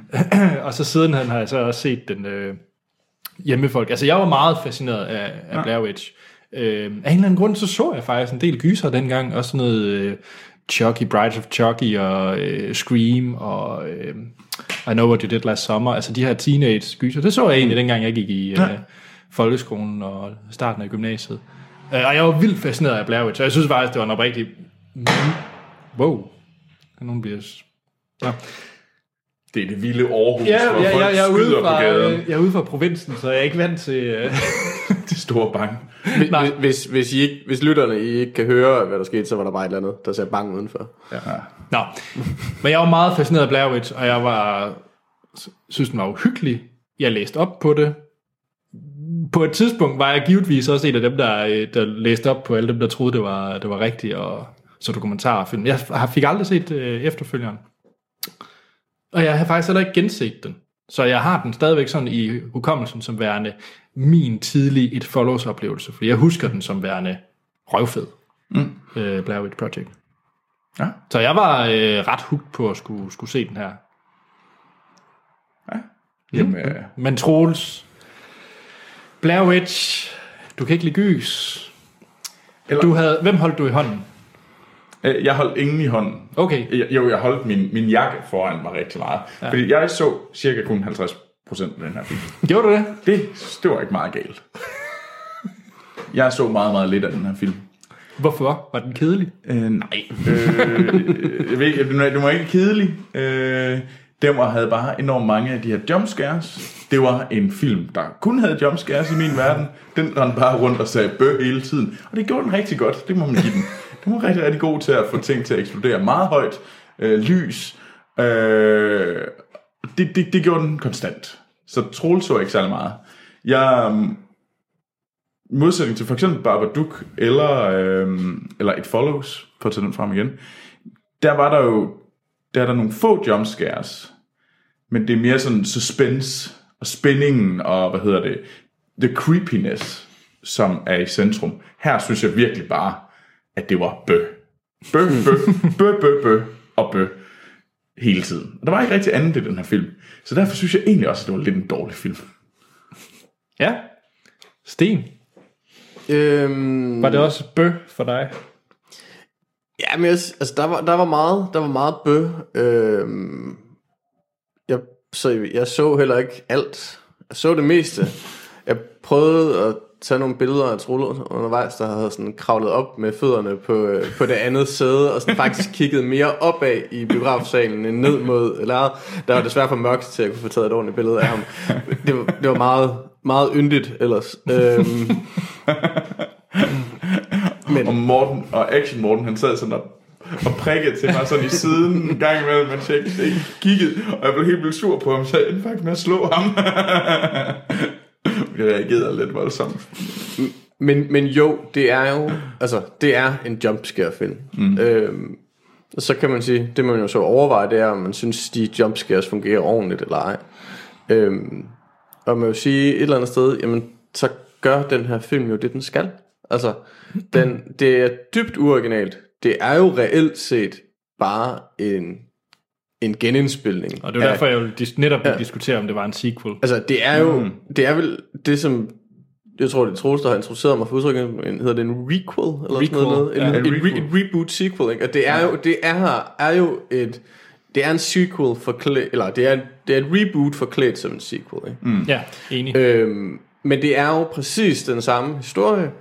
og så siden han har jeg så også set den øh, hjemmefolk. Altså, jeg var meget fascineret af, af Blair Witch. Øh, af en eller anden grund, så så jeg faktisk en del gyser dengang. Også noget øh, Chucky, Brides of Chucky og øh, Scream og øh, I Know What You Did Last Summer. Altså de her teenage gyser. Det så jeg egentlig, dengang jeg gik i øh, folkeskolen og starten af gymnasiet. Øh, og jeg var vildt fascineret af Blair Witch, og jeg synes faktisk, det var en oprigtig... Wow. Nogen bliver... Ja. Det er det vilde Aarhus, Ja, hvor ja, folk ja, jeg, er ude skyder fra, på gaden. øh, jeg er ude fra provinsen, så jeg er ikke vant til... Øh, De store bange. Nej. Hvis, hvis, hvis, I ikke, hvis lytterne I ikke kan høre, hvad der skete, så var der bare et eller andet, der ser bang udenfor. Nå, men jeg var meget fascineret af Blair Witch, og jeg var, synes, den var uhyggelig. Jeg læste op på det. På et tidspunkt var jeg givetvis også en af dem, der, øh, der læste op på alle dem, der troede, det var, det var rigtigt, og så dokumentarfilm. Jeg har- fik aldrig set øh, efterfølgeren. Og jeg har faktisk heller ikke genset den. Så jeg har den stadigvæk sådan i hukommelsen som værende min tidlige et follows oplevelse, for jeg husker den som værende røvfed. Mm. Øh, Blair Witch Project. Ja. Så jeg var øh, ret hugt på at skulle, skulle se den her. Jamen, øh, Men Troels, Blair Witch, du kan ikke lide gys. Eller- Du havde, hvem holdt du i hånden? Øh, jeg holdt ingen i hånden. Okay, Jeg- Jo, jeg holdt min, min jakke foran mig rigtig meget. Ja. Fordi jeg så cirka kun 50 procent af den her film. gjorde du det? Det, det var ikke meget galt. Jeg så meget, meget lidt af den her film. Hvorfor? Var den kedelig? Øh, nej. Øh, jeg ved ikke, du var ikke kedelig. Øh, den var, havde bare enormt mange af de her jumpscares. Det var en film, der kun havde jumpscares i min verden. Den rendte bare rundt og sagde bøh hele tiden. Og det gjorde den rigtig godt. Det må man give den. Den er rigtig, rigtig god til at få ting til at eksplodere meget højt. Øh, lys. Øh, det, det, det gjorde den konstant. Så Troels så ikke særlig meget. Jeg, mm, i modsætning til for eksempel Babadook eller, øh, eller et Follows, for at tage den frem igen, der var der jo der er der nogle få jumpscares, men det er mere sådan suspense og spændingen og, hvad hedder det, the creepiness, som er i centrum. Her synes jeg virkelig bare, at det var bø. Bø, bø, bø, bø, bø og bø hele tiden. Og der var ikke rigtig andet i den her film. Så derfor synes jeg egentlig også, at det var lidt en dårlig film. Ja. Sten, Øhm, var det også bø for dig? Ja, men jeg, altså, der, var, der var meget, der var meget bø. Øhm, jeg, så jeg så heller ikke alt. Jeg så det meste. Jeg prøvede at tage nogle billeder af Trolle undervejs, der havde sådan kravlet op med fødderne på, øh, på det andet sæde, og sådan faktisk kigget mere opad i biografsalen end ned mod lærret. Der var desværre for mørkt til at kunne få taget et ordentligt billede af ham. Det var, det var meget, meget yndigt ellers. Øhm, Men. Og Morten, og Action Morten, han sad sådan og, og prikkede til mig sådan i siden en gang imellem, mens jeg ikke, ikke kiggede, og jeg blev helt vildt sur på ham, så jeg endte faktisk med at slå ham. reagerede lidt voldsomt. Men, men jo, det er jo, altså, det er en jumpscare film. Mm. Øhm, og så kan man sige, det man jo så overveje, det er, om man synes, de jumpscares fungerer ordentligt eller ej. Øhm, og man vil sige et eller andet sted, jamen, så gør den her film jo det, den skal. Altså, den, det er dybt uoriginalt. Det er jo reelt set bare en, en genindspilning. Og det er derfor, jeg vil dis- netop ja. diskutere, om det var en sequel. Altså, det er jo, mm. det er vel det, som, jeg tror, det er Troels, der har introduceret mig for udtrykket, en- hedder det en requel, eller sådan noget? Requel, En, ja. en, En re, requel. en reboot sequel, ikke? Og det er jo, det er, er jo et, det er en sequel for eller det er, det er et reboot forklædt som en sequel, ikke? Mm. Ja, enig. Øhm, men det er jo præcis den samme historie.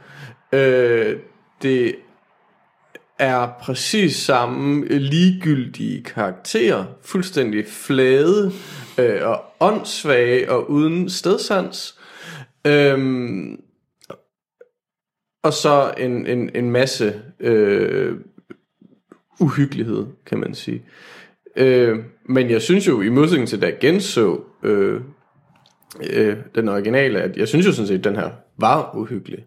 Øh, det er præcis samme ligegyldige karakterer, fuldstændig flade øh, og åndssvage og uden stedsans. Øhm, og så en, en, en masse øh, uhyggelighed, kan man sige. Øh, men jeg synes jo, i modsætning til da jeg genså øh, øh, den originale, at jeg synes jo sådan set, at den her var uhyggelig.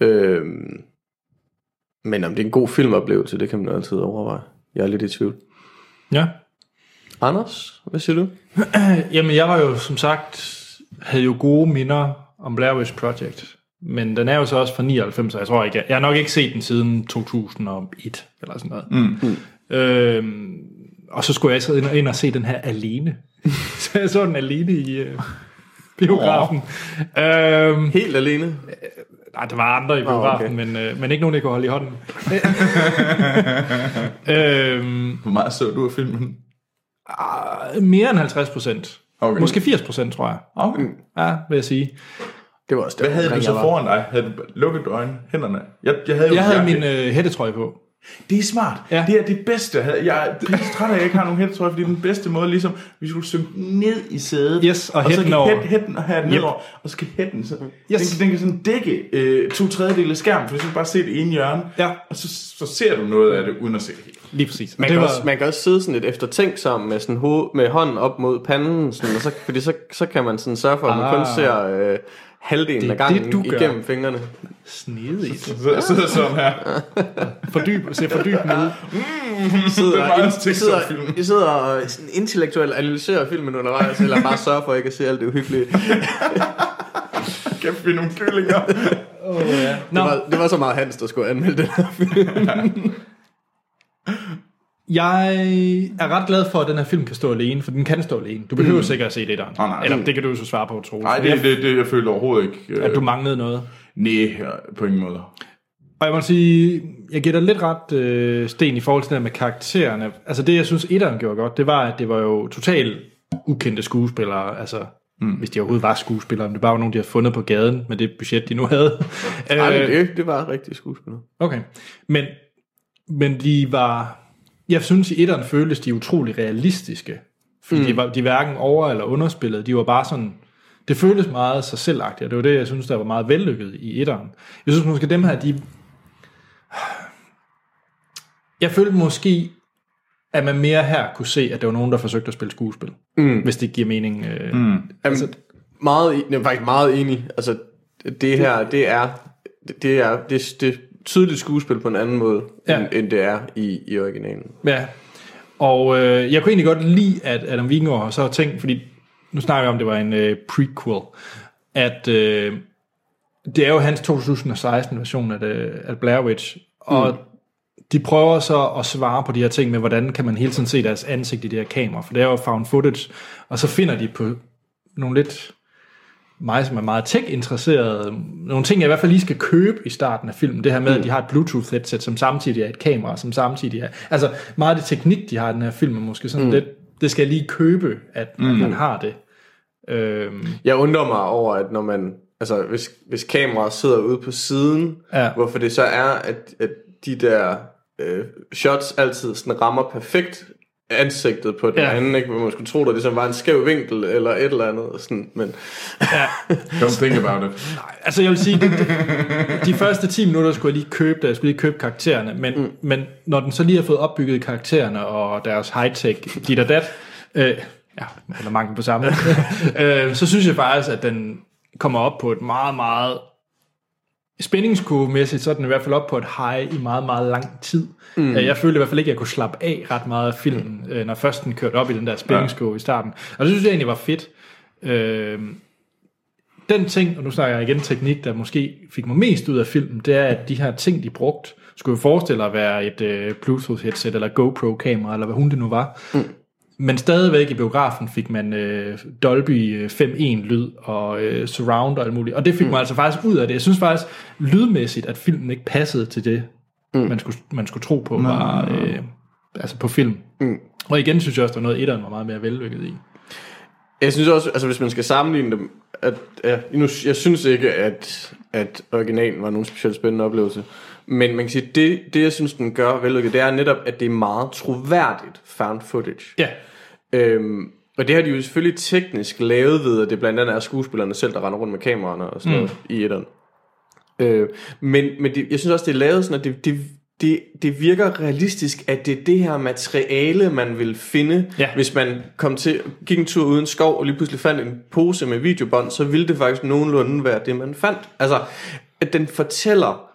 Øh, men om det er en god filmoplevelse, det kan man jo altid overveje. Jeg er lidt i tvivl. Ja. Anders, hvad siger du? Jamen, jeg var jo som sagt, havde jo gode minder om Blair Witch Project. Men den er jo så også fra 99, så jeg tror ikke, jeg har nok ikke set den siden 2001, eller sådan noget. Mm. Øhm, og så skulle jeg så ind og, ind og se den her alene. så jeg så den alene i øh, biografen. Øhm, Helt alene? Nej, der var andre i biografen, okay. men, øh, men ikke nogen, der kunne holde i hånden. øhm, Hvor meget så du af filmen? mere end 50 procent. Okay. Måske 80 procent, tror jeg. Okay. Ja, vil jeg sige. Det var også det. Hvad havde du så foran dig? Havde du lukket øjnene, hænderne? Jeg, jeg havde, jo Jeg havde jakke. min øh, hættetrøje på. Det er smart. Ja. Det er det bedste. Jeg, jeg er træt af, at jeg ikke har nogen hættetrøje, fordi det er den bedste måde, ligesom, hvis du synke ned i sædet, Yes, og og så kan over. hæt- hætten og have den Yep. nedover, og så kan hætten, så, Yes. den, den kan sådan dække øh, to tredjedele af skærmen, for så kan bare se det ene hjørne, Ja. og så, så ser du noget af det, uden at se det helt. Lige præcis. Man det kan, var, også, man kan også sidde sådan lidt eftertænksom med, sådan hoved, med hånden op mod panden, sådan, og så, fordi så, så kan man sådan sørge for, at man Ah. kun ser øh, halvdelen Det af gangen det, du gør. igennem fingrene. snedigt. Så sidder sådan her. Fordyb, se fordybende ud. I sidder, Det er I, I sidder. I sidder og intellektuelt analyserer filmen undervejs, eller bare sørger for ikke at se alt det uhyggelige. Det Kæft, vi nogle kyllinger. Oh, ja. Nå, var, det var så meget Hans, der skulle anmelde den her film. Jeg er ret glad for, at den her film kan stå alene, for den kan stå alene. Du behøver mm. sikkert at se det der. Åh, nej. Eller det kan du jo så svare på, tro. Nej, det, det, det, jeg følte overhovedet ikke. Øh, At du manglede noget. Nej, på ingen måde. Og jeg må sige, jeg giver dig lidt ret øh, sten i forhold til det med karaktererne. Altså det, jeg synes, etteren gjorde godt, det var, at det var jo totalt ukendte skuespillere. Altså, mm. hvis de overhovedet var skuespillere, om det bare var nogen, de havde fundet på gaden med det budget, de nu havde. Nej, Øh, det, det var rigtig skuespiller. Okay. Men, men de var... Jeg synes, i etteren føltes de utrolig realistiske. Fordi mm. de, var, de hverken over- eller underspillede. De var bare sådan... Det føltes meget sig selvagtigt, og det var det, jeg synes, der var meget vellykket i etteren. Jeg synes måske, dem her, de... Jeg følte måske, at man mere her kunne se, at der var nogen, der forsøgte at spille skuespil. Mm. Hvis det giver mening. Øh, mm. Altså, meget, jeg er faktisk meget enig. Altså, det her, det er, det er, det, det tydeligt skuespil på en anden måde, Ja. end, end det er i, i originalen. Ja, og øh, jeg kunne egentlig godt lide, at Adam Wingård så har tænkt, fordi nu snakker jeg om, det var en øh, prequel, at øh, det er jo hans 2016-version af, det, af Blair Witch, og mm. de prøver så at svare på de her ting med, hvordan kan man hele tiden se deres ansigt i det her kamera, for det er jo found footage, og så finder de på nogle lidt mig, som er meget tech-interesseret, nogle ting, jeg i hvert fald lige skal købe i starten af filmen. Det her med, at de har et Bluetooth-headset, som samtidig er et kamera, som samtidig er... Altså, meget af det teknik, de har i den her film, er måske sådan mm. lidt... Det skal jeg lige købe, at, mm. at man har det. Øhm, Jeg undrer mig over, at når man, altså hvis, hvis kameraet sidder ude på siden, Ja. hvorfor det så er, at, at de der øh, shots altid sådan rammer perfekt ansigtet på den Ja. anden, ikke? hvor man skulle tro, at det ligesom var en skæv vinkel eller et eller andet. Sådan, men ja. Don't think about it. Altså, jeg vil sige, det, det, de første 10 minutter skulle jeg lige købe det, jeg skulle lige købe karaktererne, men, mm. men når den så lige har fået opbygget karaktererne og deres high-tech, dit og dat, øh, ja, eller mangel på samme, øh, så synes jeg faktisk, at den kommer op på et meget, meget spændingskurvemæssigt, så er den i hvert fald op på et high i meget, meget lang tid. Mm. Jeg følte i hvert fald ikke, at jeg kunne slappe af ret meget af filmen, mm. når først den kørte op i den der spændingskurve ja. i starten. Og det synes jeg egentlig var fedt. Øh, den ting, og nu snakker jeg igen teknik, der måske fik mig mest ud af filmen, det er, at de her ting, de brugt, skulle jo forestille at være et øh, Bluetooth-headset, eller GoPro-kamera, eller hvad hun det nu var. Mm. Men stadigvæk i biografen fik man øh, Dolby øh, 5.1-lyd og øh, surround og alt muligt. Og det fik mm. man altså faktisk ud af det. Jeg synes faktisk lydmæssigt, at filmen ikke passede til det, mm. man, skulle, man skulle tro på, var, øh, altså på film. Mm. Og igen synes jeg også, der var noget, etteren var meget mere vellykket i. Jeg synes også, altså hvis man skal sammenligne dem, at, ja, nu, jeg synes ikke, at, at originalen var nogen specielt spændende oplevelse. Men man kan sige, det, det jeg synes, den gør vellykket, det er netop, at det er meget troværdigt found footage. Ja, Øhm, og det har de jo selvfølgelig teknisk lavet ved, at det blandt andet er skuespillerne selv, der render rundt med kameraerne og sådan mm. noget i etteren. Øh, men men det, jeg synes også, det er lavet sådan, at det, det, det, det virker realistisk, at det er det her materiale, man vil finde, Ja. hvis man kom til, gik en tur uden skov, og lige pludselig fandt en pose med videobånd, så ville det faktisk nogenlunde være det, man fandt. Altså, at den fortæller,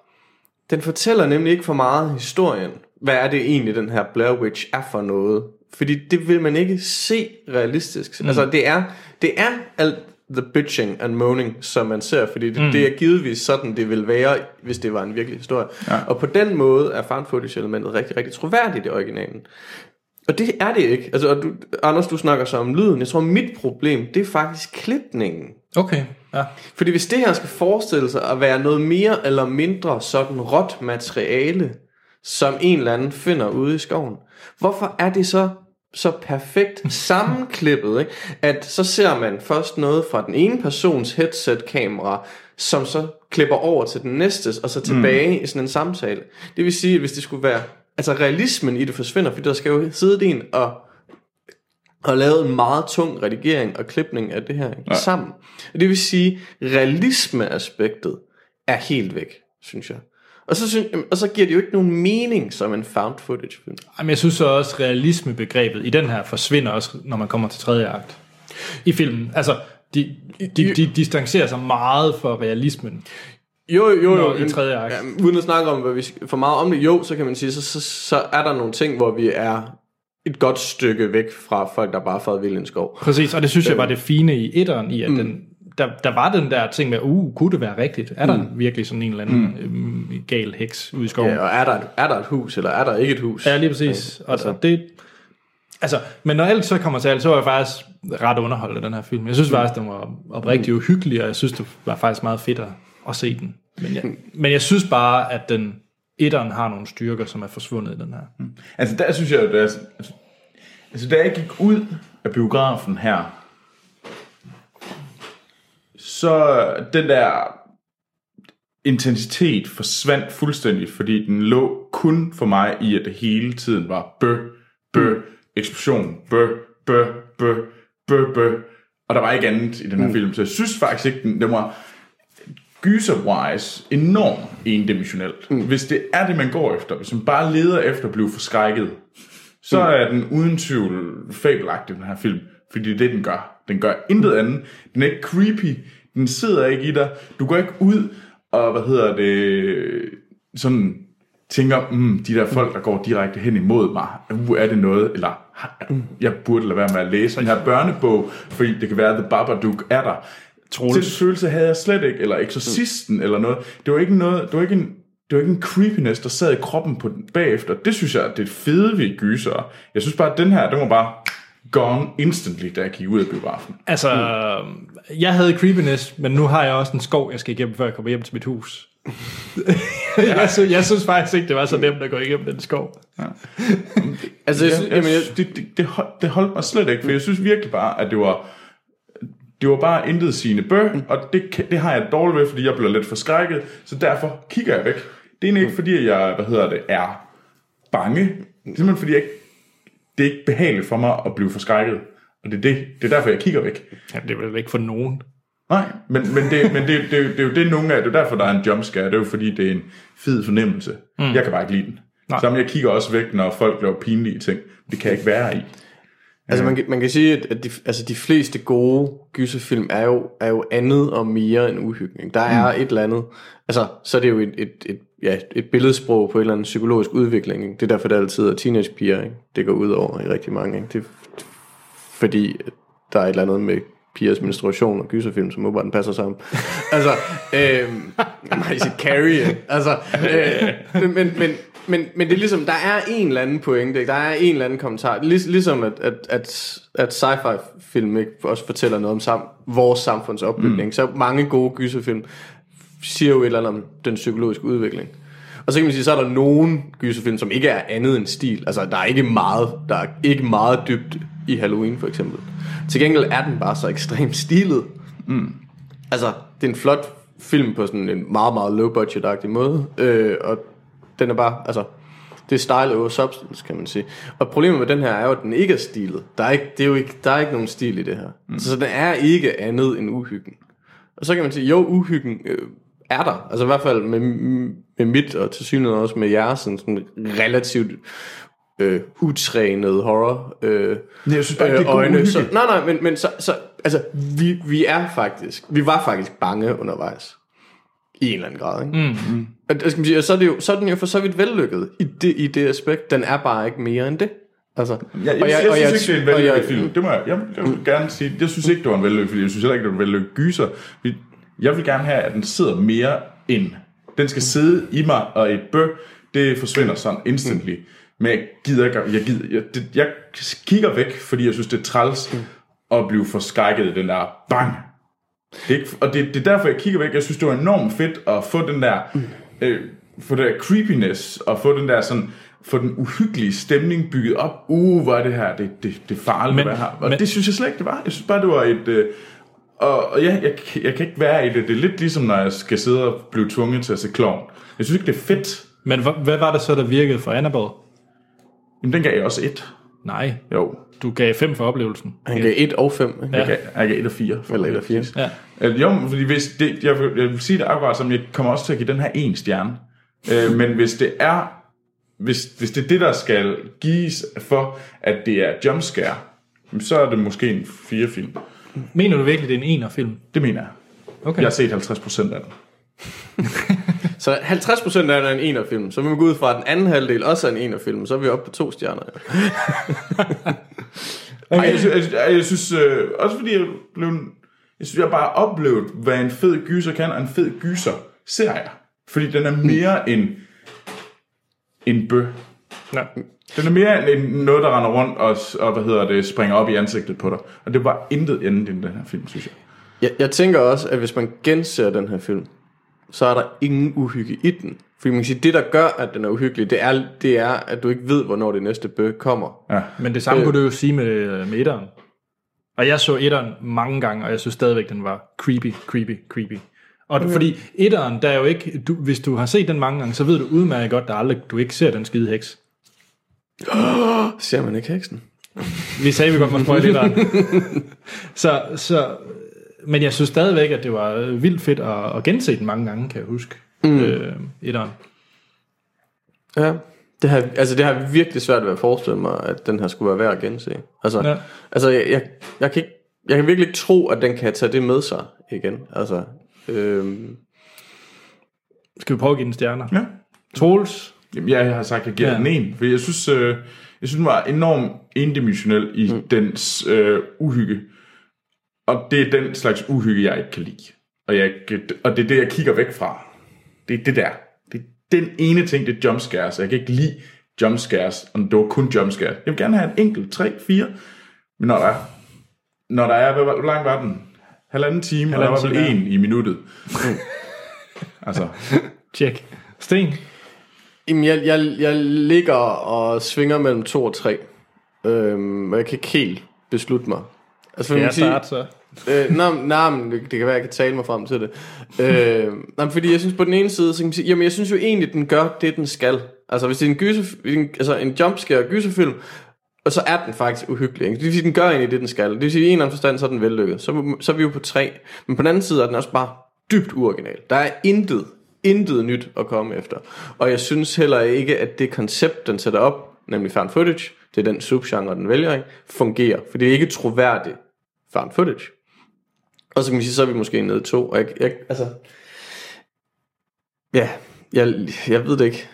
den fortæller nemlig ikke for meget historien. Hvad er det egentlig, den her Blair Witch er for noget? Fordi det vil man ikke se realistisk. Mm. Altså, det er, det er alt the bitching and moaning, som man ser, fordi det, mm. det er givetvis sådan, det vil være, hvis det var en virkelig historie. Ja. Og på den måde er found footage elementet rigtig, rigtig troværdigt i originalen. Og det er det ikke. Altså, og du, Anders, du snakker så om lyden. Jeg tror, mit problem, det er faktisk klipningen. Okay, ja. Fordi hvis det her skal forestille sig at være noget mere eller mindre sådan råt materiale, som en eller anden finder ude i skoven, hvorfor er det så så perfekt sammenklippet, ikke? at så ser man først noget fra den ene persons headset-kamera, som så klipper over til den næste, og så tilbage mm. i sådan en samtale. Det vil sige, at hvis det skulle være, altså realismen i det forsvinder, fordi der skal jo sidde en og og lavet en meget tung redigering og klipning af det her ja. sammen. Og det vil sige, realismeaspektet er helt væk, synes jeg. Og så, synes, og så giver det jo ikke nogen mening som en found footage film. Jamen, jeg synes så også, realismebegrebet i den her forsvinder også, når man kommer til tredje akt i filmen. Altså, de, de, de distancerer sig meget for realismen. Jo, jo, jo. I tredje akt. Ja, uden at snakke om, hvad vi for meget om det, jo, så kan man sige, så, så, så er der nogle ting, hvor vi er et godt stykke væk fra folk, der bare får vild en skov. Præcis, og det synes jeg var det fine i etteren, i at mm. den, der, der var den der ting med, uh, kunne det være rigtigt? Er der mm. virkelig sådan en eller anden mm. øh, gal heks ude i skoven? Ja, og er der, et, er der et hus, eller er der ikke et hus? Ja, lige præcis. Og altså. det, altså, men når alt så kommer til alt, så var jeg faktisk ret underholdt af den her film. Jeg synes faktisk, den var oprigtig uhyggelig, og jeg synes, det var faktisk meget fedt at, at se den. Men jeg, men jeg synes bare, at den etteren har nogle styrker, som er forsvundet i den her. Altså der synes jeg, at der, altså, altså da jeg gik ud af biografen her, så den der intensitet forsvandt fuldstændig, fordi den lå kun for mig i, at det hele tiden var bø, bø, eksplosion, bø, bø, bø, bø, bø, og der var ikke andet i den her film, så jeg synes faktisk ikke, den, den var gyser-wise enormt endimensionelt. Mm. Hvis det er det, man går efter, hvis man bare leder efter at blive forskrækket, så er den uden tvivl fabelagtig, den her film. Fordi det er det, den gør. Den gør intet andet. Den er ikke creepy. Den sidder ikke i dig. Du går ikke ud og, hvad hedder det, sådan tænker, mm, de der folk, der går direkte hen imod mig, uh, er det noget, eller jeg burde lade være med at læse den her børnebog, fordi det kan være, at The Babadook er der. Den følelse havde jeg slet ikke, eller eksorcisten, eller noget. Det var ikke noget, det var ikke en, det var ikke en creepiness, der sad i kroppen på den bagefter. Det synes jeg, det er fede ved gyser. Jeg synes bare, at den her, den var bare gone instantly, da jeg gik ud af biografen. Altså, mm. jeg havde creepiness, men nu har jeg også en skov, jeg skal igennem, før jeg kommer hjem til mit hus. jeg, synes, jeg synes faktisk ikke, det var så nemt at gå igennem den skov. Altså, jeg, synes, Jeg, jamen, jeg, det, det, det, hold- det holdt mig slet ikke, for jeg synes virkelig bare, at det var det var bare intet sigende bø, og det, det har jeg dårligt ved, fordi jeg bliver lidt forskrækket, så derfor kigger jeg væk. Det er ikke fordi, at jeg, hvad hedder det, er bange. Det er simpelthen fordi, jeg ikke, det er ikke behageligt for mig at blive forskrækket. Og det er, det, det er derfor, jeg kigger væk. Ja, det er vel ikke for nogen. Nej, men, men, det, men det, det, det, det er jo det, nogle af, det er jo derfor, der er en jumpscare. Det er jo fordi, det er en fed fornemmelse. Mm. Jeg kan bare ikke lide den. Nej. Sammen jeg kigger også væk, når folk laver pinlige ting. Det kan jeg ikke være i. Altså man, kan- man kan sige, at- de, altså de fleste gode gyserfilm er jo, er jo andet og mere end uhygning. Der er mm. et eller andet, altså så er det jo et, et, et, ja, et billedsprog på en eller anden psykologisk udvikling. Ikke? Det er derfor, det altid er teenagepiger, ikke? det går ud over i rigtig mange. Ikke? Det er fordi, der er et eller andet med pigers menstruation og gyserfilm, som åbenbart passer sammen. altså, øh, nej, sit ikke? altså, øh, men, men, men, men, men det er ligesom, der er en eller anden pointe, ikke? der er en eller anden kommentar, Lig, ligesom at, at, at, at sci-fi film ikke også fortæller noget om sam, vores samfundsopbygning, mm. så mange gode gyserfilm siger jo et eller andet om den psykologiske udvikling. Og så kan man sige, så er der nogen gyserfilm, som ikke er andet end stil. Altså, der er ikke meget, der er ikke meget dybt i Halloween, for eksempel. Til gengæld er den bare så ekstremt stilet. Mm. Altså, det er en flot film på sådan en meget, meget low-budget-agtig måde. Øh, og den er bare, altså, det er style over substance, kan man sige. Og problemet med den her er jo, at den ikke er stilet. Der er ikke, det er jo ikke, der er ikke nogen stil i det her. Mm. Så, så den er ikke andet end uhyggen. Og så kan man sige, jo, uhyggen øh, er der. Altså i hvert fald med, med mit, og til synet også med jeres, sådan, sådan relativt øh, utrænet horror øh, Jeg synes bare ikke, det er god øjne. Så, nej, nej, men, men så, så, altså, vi, vi er faktisk, vi var faktisk bange undervejs. I en eller anden grad, ikke? Mm. Og, skal man sige, og så, er det jo, så er den jo for så vidt vellykket i det, i det aspekt. Den er bare ikke mere end det. Altså, Jeg, jeg, og jeg, jeg, og synes ikke, det er en vellykket jeg- film. Det må jeg, jeg, jeg vil gerne sige. Jeg synes ikke, det var en vellykket film. Jeg synes heller ikke, det var en vellykket gyser. Vi- Jeg vil gerne have, at den sidder mere ind. Den skal sidde i mig, og et bø, det forsvinder sådan instantly. Men jeg gider ikke, jeg, gider, jeg, det, jeg kigger væk, fordi jeg synes, det er træls at blive forskrækket i den der bang. Det er ikke, og det, det er derfor, jeg kigger væk. Jeg synes, det var enormt fedt at få den der, øh, få det der creepiness, og få den der sådan, få den uhyggelige stemning bygget op. Uh, hvor er det her, det, det, det er farligt, Men- men, hvad her. Og men- det synes jeg slet ikke, det var. Jeg synes bare, det var et... Øh, og, og ja, jeg, jeg kan ikke være i det. Det er lidt ligesom, når jeg skal sidde og blive tvunget til at se klovn. Jeg synes ikke, det er fedt. Men hva- hvad var det så, der virkede for Annabelle? Jamen, den gav jeg også et. Nej, Jo, du gav fem for oplevelsen. Han gav 1 og 5. Ikke? Ja. jeg gav, jeg gav et og fire. Eller et og fire. Ja. Øh, jo, fordi hvis det, jeg, vil, jeg vil sige det akkurat som, jeg kommer også til at give den her en stjerne. Øh, men hvis det er hvis, hvis det er det, der skal gives for, at det er jumpscare, så er det måske en fire film. Mener du virkelig, det er en ener-film? Det mener jeg. Okay. Jeg har set 50% af den. Så 50% af den er en enerfilm. Så vil man gå ud fra, at den anden halvdel også er en enerfilm. Så er vi oppe på to stjerner. Okay. Ej, jeg, synes, jeg, jeg synes øh, også fordi jeg blev, jeg synes, jeg bare oplevet, hvad en fed gyser kan, og en fed gyser ser jeg. Fordi den er mere end en bø. Ja. Den er mere end noget, der render rundt og, og hvad hedder det, springer op i ansigtet på dig. Og det var intet andet end den her film, synes jeg. Jeg, jeg tænker også, at hvis man genser den her film, så er der ingen uhygge i den. Fordi man kan sige, det der gør, at den er uhyggelig, det er, det er at du ikke ved, hvornår det næste bø kommer. Ja. Men det samme øh. kunne du jo sige med, med etteren. Og jeg så etteren mange gange, og jeg synes stadigvæk, den var creepy, creepy, creepy. Og okay. fordi etteren, der er jo ikke, du, hvis du har set den mange gange, så ved du udmærket godt, at der aldrig, du ikke ser den skide heks. Ser man ikke heksen? Vi sagde, vi godt må spoil etteren. så, så, men jeg synes stadigvæk, at det var vildt fedt at, at gense den mange gange, kan jeg huske. Mm. Øh, etteren. Ja. Det har, altså det har virkelig svært ved at forestille mig, at den her skulle være værd at gense. Altså, Ja. ja. altså jeg, jeg, jeg, kan ikke, jeg kan virkelig ikke tro, at den kan tage det med sig igen. Altså, øhm, Skal vi prøve at give den stjerner? Ja. Troels? Jamen, jeg har sagt, at jeg giver Ja. ja. den en, fordi jeg synes, øh, jeg synes, den var enormt endimensionel i mm. dens øh, uhygge. Og det er den slags uhygge, jeg ikke kan lide. Og, jeg, og det er det, jeg kigger væk fra. Det er det der. Det er den ene ting, det er jumpscares. Jeg kan ikke lide jumpscares, og det var kun jumpscares. Jeg vil gerne have en enkelt, tre, fire. Men når der er, når der er hvor lang var den? Halvanden time, og der var Halvanden vel en i minuttet. altså, Tjek. Sten? Jamen, jeg, jeg, jeg ligger og svinger mellem to og tre. Øhm, og jeg kan ikke helt beslutte mig. Altså, man jeg kan sige, starte så? øh, nej, nej, men det, det kan være, jeg kan tale mig frem til det. øh, nej, fordi jeg synes på den ene side, så kan man sige, jamen jeg synes jo egentlig, den gør det, den skal. Altså hvis det er en, gyser, en, altså en jumpscare gyserfilm, og så er den faktisk uhyggelig. Ikke? Det vil sige, den gør egentlig det, den skal. Det vil sige, i en eller anden forstand, så er den vellykket. Så, så er vi jo på tre. Men på den anden side er den også bare dybt uoriginal. Der er intet, intet nyt at komme efter. Og jeg synes heller ikke, at det koncept, den sætter op, nemlig found footage, det er den subgenre, den vælger, ikke? fungerer. For det er ikke troværdigt found footage. Og så kan man sige, så er vi måske nede i to. Og jeg, jeg, altså, ja, jeg, jeg ved det ikke.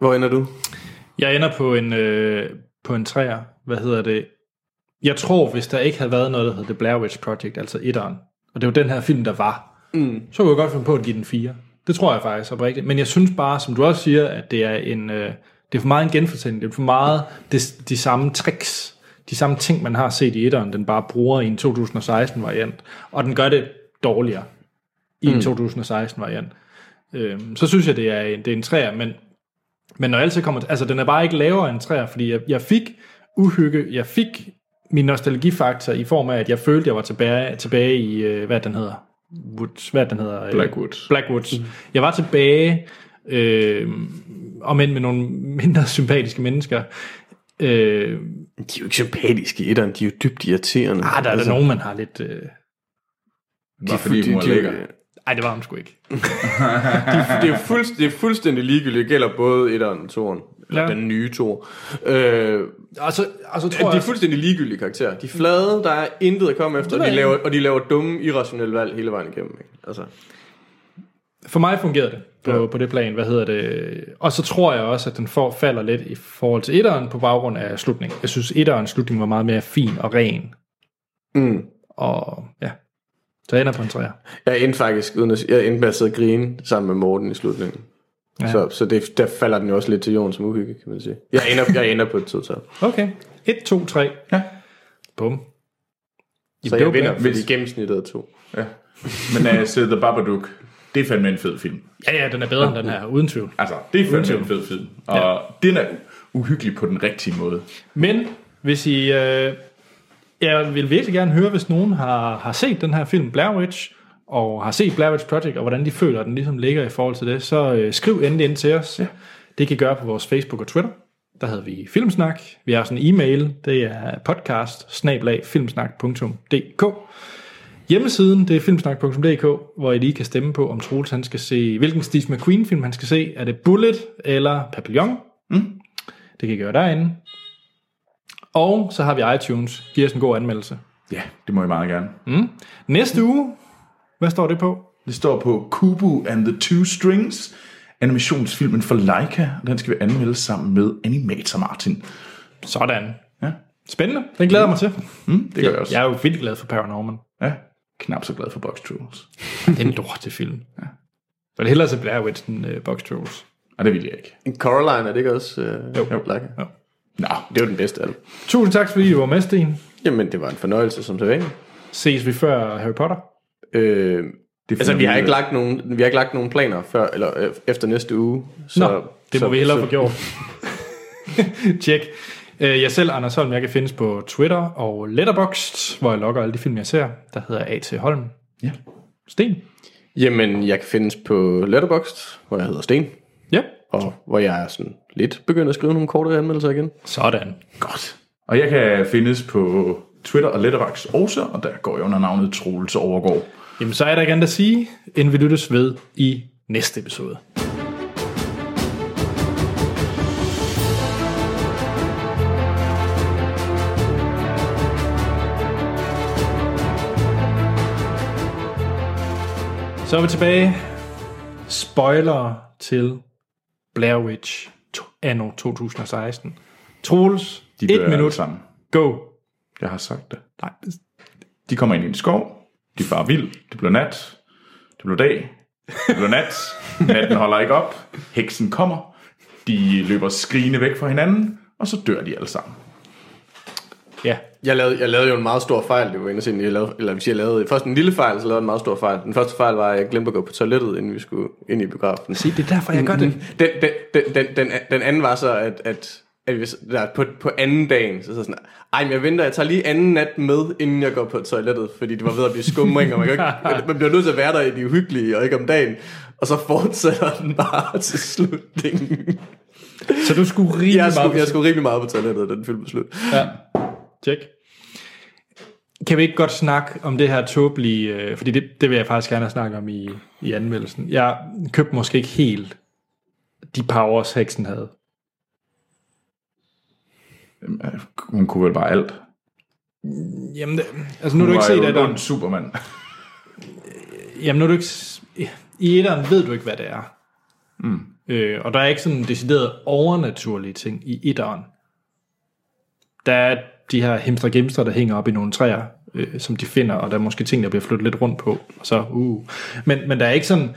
Hvor ender du? Jeg ender på en, øh, på en træer. Hvad hedder det? Jeg tror, hvis der ikke havde været noget, der hedder The Blair Witch Project, altså etteren, og det var den her film, der var, mm. så kunne jeg godt finde på at give den fire. Det tror jeg faktisk oprigtigt. Men jeg synes bare, som du også siger, at det er en... Øh, det er for meget en genfortælling. Det er for meget det, de samme tricks, de samme ting, man har set i etteren, den bare bruger i en 2016-variant. Og den gør det dårligere i en 2016-variant. Øhm, så synes jeg, det er en, det er en træer, men, men når altid kommer... Altså, den er bare ikke lavere end træer, fordi jeg, jeg fik uhygge, jeg fik min nostalgifaktor i form af, at jeg følte, jeg var tilbage, tilbage i, øh, hvad den hedder? Woods, hvad den hedder? Øh, Blackwoods. Blackwoods. Mm. Jeg var tilbage, øh, om end med nogle mindre sympatiske mennesker. Øh, De er jo ikke sympatiske i etteren, de er jo dybt irriterende. ah, der er altså, der nogen, man har lidt... Øh, bare fordi er lækker. ej, det var hun sgu ikke. det, er fuldst, det er fuldstændig ligegyldigt. Det gælder både etteren og. Eller Ja. den nye to. Øh, Og så, og så tror de er fuldstændig ligegyldige karakterer. De er flade, der er intet at komme efter, og de laver, og de laver dumme, irrationelle valg hele vejen igennem. Ikke? Altså. For mig fungerede det på, ja. Ja. på det plan, hvad hedder det. Og så tror jeg også, at den får, falder lidt i forhold til etteren på baggrund af slutningen. Jeg synes, etterens slutning var meget mere fin og ren. Mm. Og ja, så jeg ender på en træer. Jeg endte faktisk, uden at, jeg endte med at sidde og grine sammen med Morten i slutningen. Ja. Så, så det, der falder den jo også lidt til jorden som uhygge, kan man sige. Jeg ender, jeg ender på et total. Okay, 1, 2, 3. Ja. Bum. Så det jeg vinder, hvis- gennemsnittet er to. Ja. Men altså, The Babadook, det er fandme en fed film. Ja, ja, den er bedre end den her, uden tvivl. Altså, det er fandme en fed film. Og ja. den er uhyggelig på den rigtige måde. Men hvis I... Øh, jeg vil virkelig gerne høre, hvis nogen har, har set den her film, Blair Witch, og har set Blair Witch Project, og hvordan de føler, at den ligesom ligger i forhold til det, så øh, skriv endelig ind til os. Ja. Det kan I gøre på vores Facebook og Twitter. Der hedder vi Filmsnak. Vi har sådan en e-mail. Det er podcast Hjemmesiden, det er filmsnak.dk, hvor I lige kan stemme på, om Troels han skal se, hvilken Steve McQueen film han skal se. Er det Bullet eller Papillon? Mm. Det kan I gøre derinde. Og så har vi iTunes. Giv os en god anmeldelse. Ja, det må I meget gerne. Næste uge, hvad står det på? Det står på Kubu and the Two Strings, animationsfilmen for Leica, og den skal vi anmelde sammen med Animator Martin. Sådan. Ja, Spændende. Den glæder jeg mig til. mm, det gør jeg også. Jeg er jo vildt glad for Paranorman. Ja, knap så glad for Box Trolls. Det er en lortefilm. Ja. Jeg vil hellere se Blair Witch end uh, Box Trolls. Nej, det vil jeg ikke. En Coraline, er det ikke også? Øh, Jo. Like? Jo. Nå, Det var den bedste af dem. Tusind tak, fordi I var med, Sten. Jamen, det var en fornøjelse som sædvanligt. Ses vi før Harry Potter? Øh, det altså, vi har ikke lagt nogen, vi har ikke lagt nogen planer før, eller øh, efter næste uge. Så, Nå, det må så, vi hellere så, få gjort. Tjek. Øh, Jeg selv, Anders Holm, jeg kan findes på Twitter og Letterboxd, hvor jeg logger alle de film, jeg ser. Der hedder A.T. Holm. Ja. Sten. Jamen, jeg kan findes på Letterboxd, hvor jeg hedder Sten, Ja. og hvor jeg er sådan lidt begyndt at skrive nogle korte anmeldelser igen. Sådan. Godt. Og jeg kan findes på Twitter og Letterboxd også, og der går jeg under navnet Troels Overgaard. Jamen, så er der ikke andet at sige, end vi lyttes ved i næste episode. Så er vi tilbage. Spoiler til Blair Witch anno 2016. Troels, De et minut. sammen. Go. Jeg har sagt det. Nej, De kommer ind i en skov. De farer vild. Det bliver nat. Det bliver dag. Det bliver nat. Natten holder ikke op. Heksen kommer. De løber skrigende væk fra hinanden. Og så dør de alle sammen. ja. Jeg lavede, jeg lavede jo en meget stor fejl, det var inde og se, jeg lavede, eller hvis jeg lavede først en lille fejl, så lavede jeg en meget stor fejl. Den første fejl var, at jeg glemte at gå på toilettet, inden vi skulle ind i biografen. Se, det er derfor, jeg gør det. Den, den, den, den, den, den anden var så, at, at, at hvis, der, på, på anden dagen, så, så sådan, ej, men jeg venter, jeg tager lige anden nat med, inden jeg går på toilettet, fordi det var ved at blive skumring, og man, kan ikke, man bliver nødt til at være der i de uhyggelige, og ikke om dagen. Og så fortsætter den bare til slutningen. Så du skulle rimelig Jeg meget skulle, på jeg skulle rimelig meget på toilettet, da den film var slut. Ja, tjek. Kan vi ikke godt snakke om det her tåbelige, øh, fordi det, det vil jeg faktisk gerne snakke om i, i anmeldelsen. Jeg købte måske ikke helt de powers, heksen havde. Hun kunne vel bare alt. Jamen, det, altså nu har du ikke set jo etteren. en Superman. Jamen nu har du ikke... I etteren ved du ikke, hvad det er. Mm. Øh, og der er ikke sådan decideret overnaturlige ting i etteren. Der er de her hemster der hænger op i nogle træer, øh, som de finder, og der er måske ting, der bliver flyttet lidt rundt på. Og så, uh. men, men der er ikke sådan...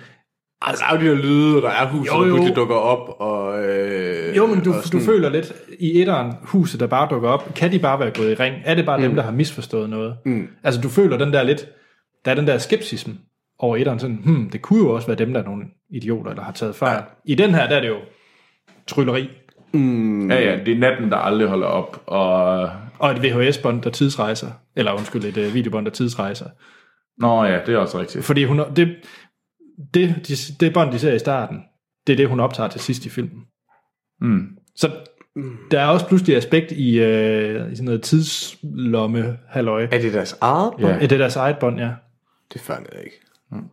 Altså, der er jo de her lyde, og der er hus, Jo, der jo. pludselig dukker op, og... Øh, Jo, men du, og du føler lidt i etteren, huset, der bare dukker op, kan de bare være gået i ring? Er det bare mm. dem, der har misforstået noget? Mm. Altså, du føler den der lidt, der er den der skepsism over etteren, sådan, hmm, det kunne jo også være dem, der er nogle idioter, der har taget fejl. Ja. I den her, der er det jo trylleri, Ja, ja, det er natten, der aldrig holder op. Og... og et VHS-bånd, der tidsrejser, eller undskyld, et uh, videobånd, der tidsrejser. Nå ja, det er også rigtigt. Fordi hun, det, det, de, det bånd, de ser i starten, det er det, hun optager til sidst i filmen. Mm. Så der er også pludselig aspekt i, øh, i sådan noget tidslomme halløj. Er det deres eget bånd? Ja. Er det deres eget bånd, ja? Det fandt jeg ikke.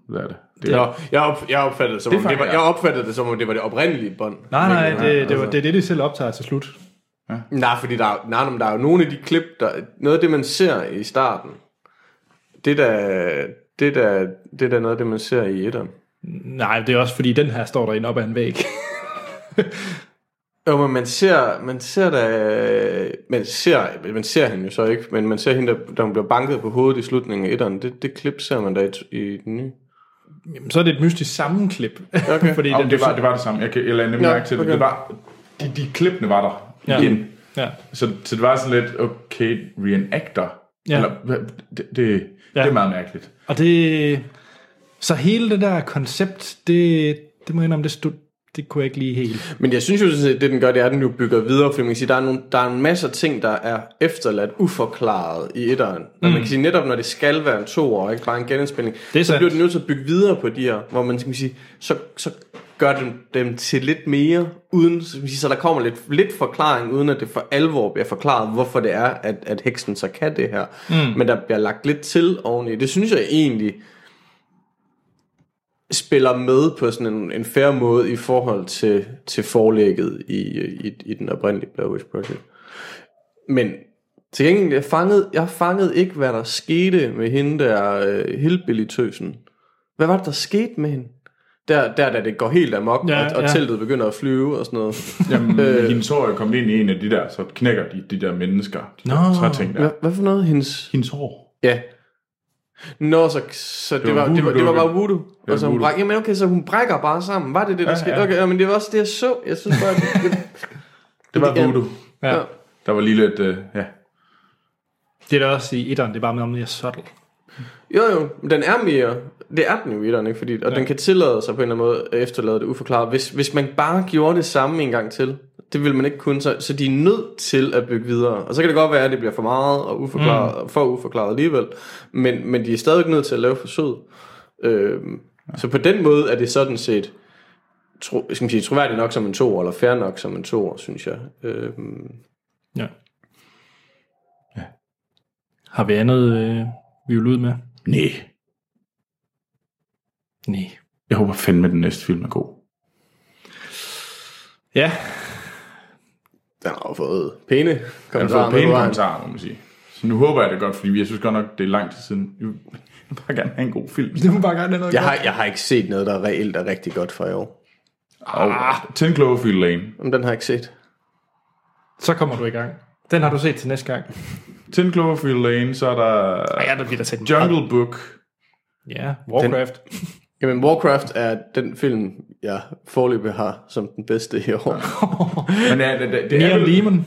Det er det. det er, Nå, jeg, op, jeg, opfattede det, som Det om det var, jeg opfattede det som om det var det oprindelige bånd. Nej, nej, det, det, var, altså- det er det, de selv optager til slut. Nej, fordi der, er- nej, men der er jo nogle af de klip, der, noget af det, man ser i starten, det der, det der, det der noget af det, man ser i etteren. Nej, det er også fordi, den her står derinde op ad en væg. Jo, men man ser, man ser da, man ser, man ser hende jo så ikke, men man ser hende, der, der hun bliver banket på hovedet i slutningen af etteren. Det, det klip ser man da i, i den nye. Jamen, så er det et mystisk sammenklip. Okay. fordi Om den, det, var, det var det samme. Jeg, kan, jeg lagde nemlig Ja, mærke til det. okay. det var, de, de klippene var der Ja. igen. Ja. Så, så det var sådan lidt, okay, reenactor Ja. Eller, det, det, ja. det er meget mærkeligt. Og det... Så hele det der koncept, det, det må jeg indrømme, det, stod, det kunne jeg ikke lige helt. Men jeg synes jo, set, det den gør, det er, at den jo bygger videre, fordi man kan sige, der er, nogle, der er en masse ting, der er efterladt uforklaret i etteren. Mm. Man kan sige, netop når det skal være en to år, ikke bare en genindspilning, Det er så sandt. bliver den nødt til at bygge videre på de her, hvor man skal sige, så, så gør den dem til lidt mere, uden, så der kommer lidt, lidt forklaring, uden at det for alvor bliver forklaret, hvorfor det er, at, at heksen så kan det her. Mm. Men der bliver lagt lidt til oveni. Det synes jeg egentlig spiller med på sådan en, en fair måde i forhold til, til forlægget i, i, i den oprindelige Blair Witch Project. Men til gengæld, jeg fangede, jeg fangede ikke, hvad der skete med hende der uh, hillbilly-tøsen. Hvad var det, der skete med hende? Der, der da det går helt amok, Ja, ja, og, og ja. teltet begynder at flyve og sådan noget. Jamen, Øh. hendes hår er kommet ind i en af de der, så knækker de, de der mennesker. De Nå. der træting der. Hvad, hvad for noget? Hendes... Hendes hår. Ja. Nå, så, så det, Det var, var det, var, det var bare voodoo. voodoo. Og så hun voodoo. bræk, jamen okay, så hun brækker bare sammen. Var det det, der Ja, skete? ja. Okay, ja, men det var også det, jeg så. Jeg synes bare, det, det, Det var Ja. voodoo. Ja. Ja. Der var lige lidt, øh, ja. Det er der også i etteren, det er bare med mere subtle. Jo, jo, men den er mere... Det er den jo i etteren, ikke? Fordi, og ja. den kan tillade sig på en eller anden måde at efterlade det uforklaret. Hvis, hvis man bare gjorde det samme en gang til, det vil man ikke kunne, så, så de er nødt til at bygge videre. Og så kan det godt være, at det bliver for meget og uforklaret, mm. for uforklaret alligevel. Men, men de er stadig nødt til at lave forsøg. Øhm, ja. Så på den måde er det sådan set tro, skal man sige, troværdigt nok som en to eller fair nok som en to synes jeg. Øhm, Ja. ja. Har vi andet, øh, vi vil ud med? Nej. Nej. Jeg håber fandme, at den næste film er god. Ja, den har jo fået pæne Jeg har kommentarer. fået pæne kommentarer, må man sige. Så nu håber jeg det godt, fordi jeg synes godt nok, det er lang tid siden. Jeg vil bare gerne have en god film. det må bare gerne have noget Jeg har, jeg har ikke set noget, der reelt er rigtig godt for i år. Og 10 Cloverfield Lane. Men den har jeg ikke set. Så kommer du i gang. Den har du set til næste gang. 10 Cloverfield Lane, så er der Ej, ja, der bliver der set Jungle Book. Ja, Warcraft. Jamen, Warcraft er den film, jeg forløbig har som den bedste i år. Men ja, det, det, det er Neon vel, Demon.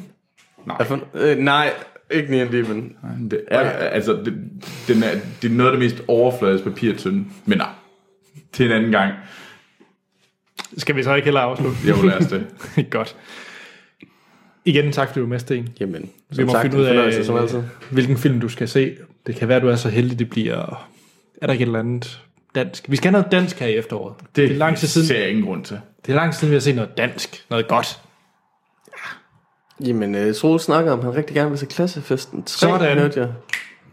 Jeg fund, øh, nej, ikke Neon Demon. det er, altså, det, den er, det er noget af det mest overfladiske papirtynde. Men nej, til en anden gang. Skal vi så ikke heller afslutte? Vil lade os det. Godt. Igen, tak fordi du var med, Sten. Jamen, Vi må sagt, finde ud fornøjelse, som af, altid. hvilken film du skal se. Det kan være, du er så heldig, det bliver... Er der ikke et eller andet dansk? Vi skal have noget dansk her i efteråret. Det, det er lang tid siden. ser jeg ingen grund til. Det er lang tid siden, vi har set noget dansk. Noget godt. Jamen, uh, Troel snakker om, at han rigtig gerne vil se klassefesten 3, Sådan. hørte jeg.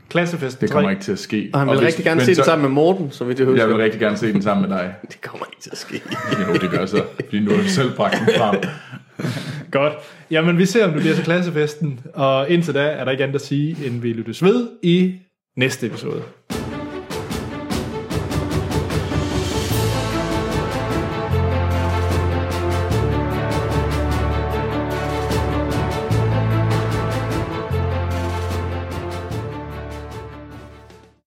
Klassefest Det kommer ikke til at ske. Og han vil hvis- rigtig gerne men se den så- sammen med Morten, så vidt jeg husker. Jeg vil rigtig gerne se den sammen med dig. Det kommer ikke til at ske. Jo, det gør så. Fordi nu har du selv bragt den frem. Godt. Jamen, vi ser, om det bliver til klassefesten. Og indtil da er der ikke andet at sige, end vi lyttes ved i næste episode.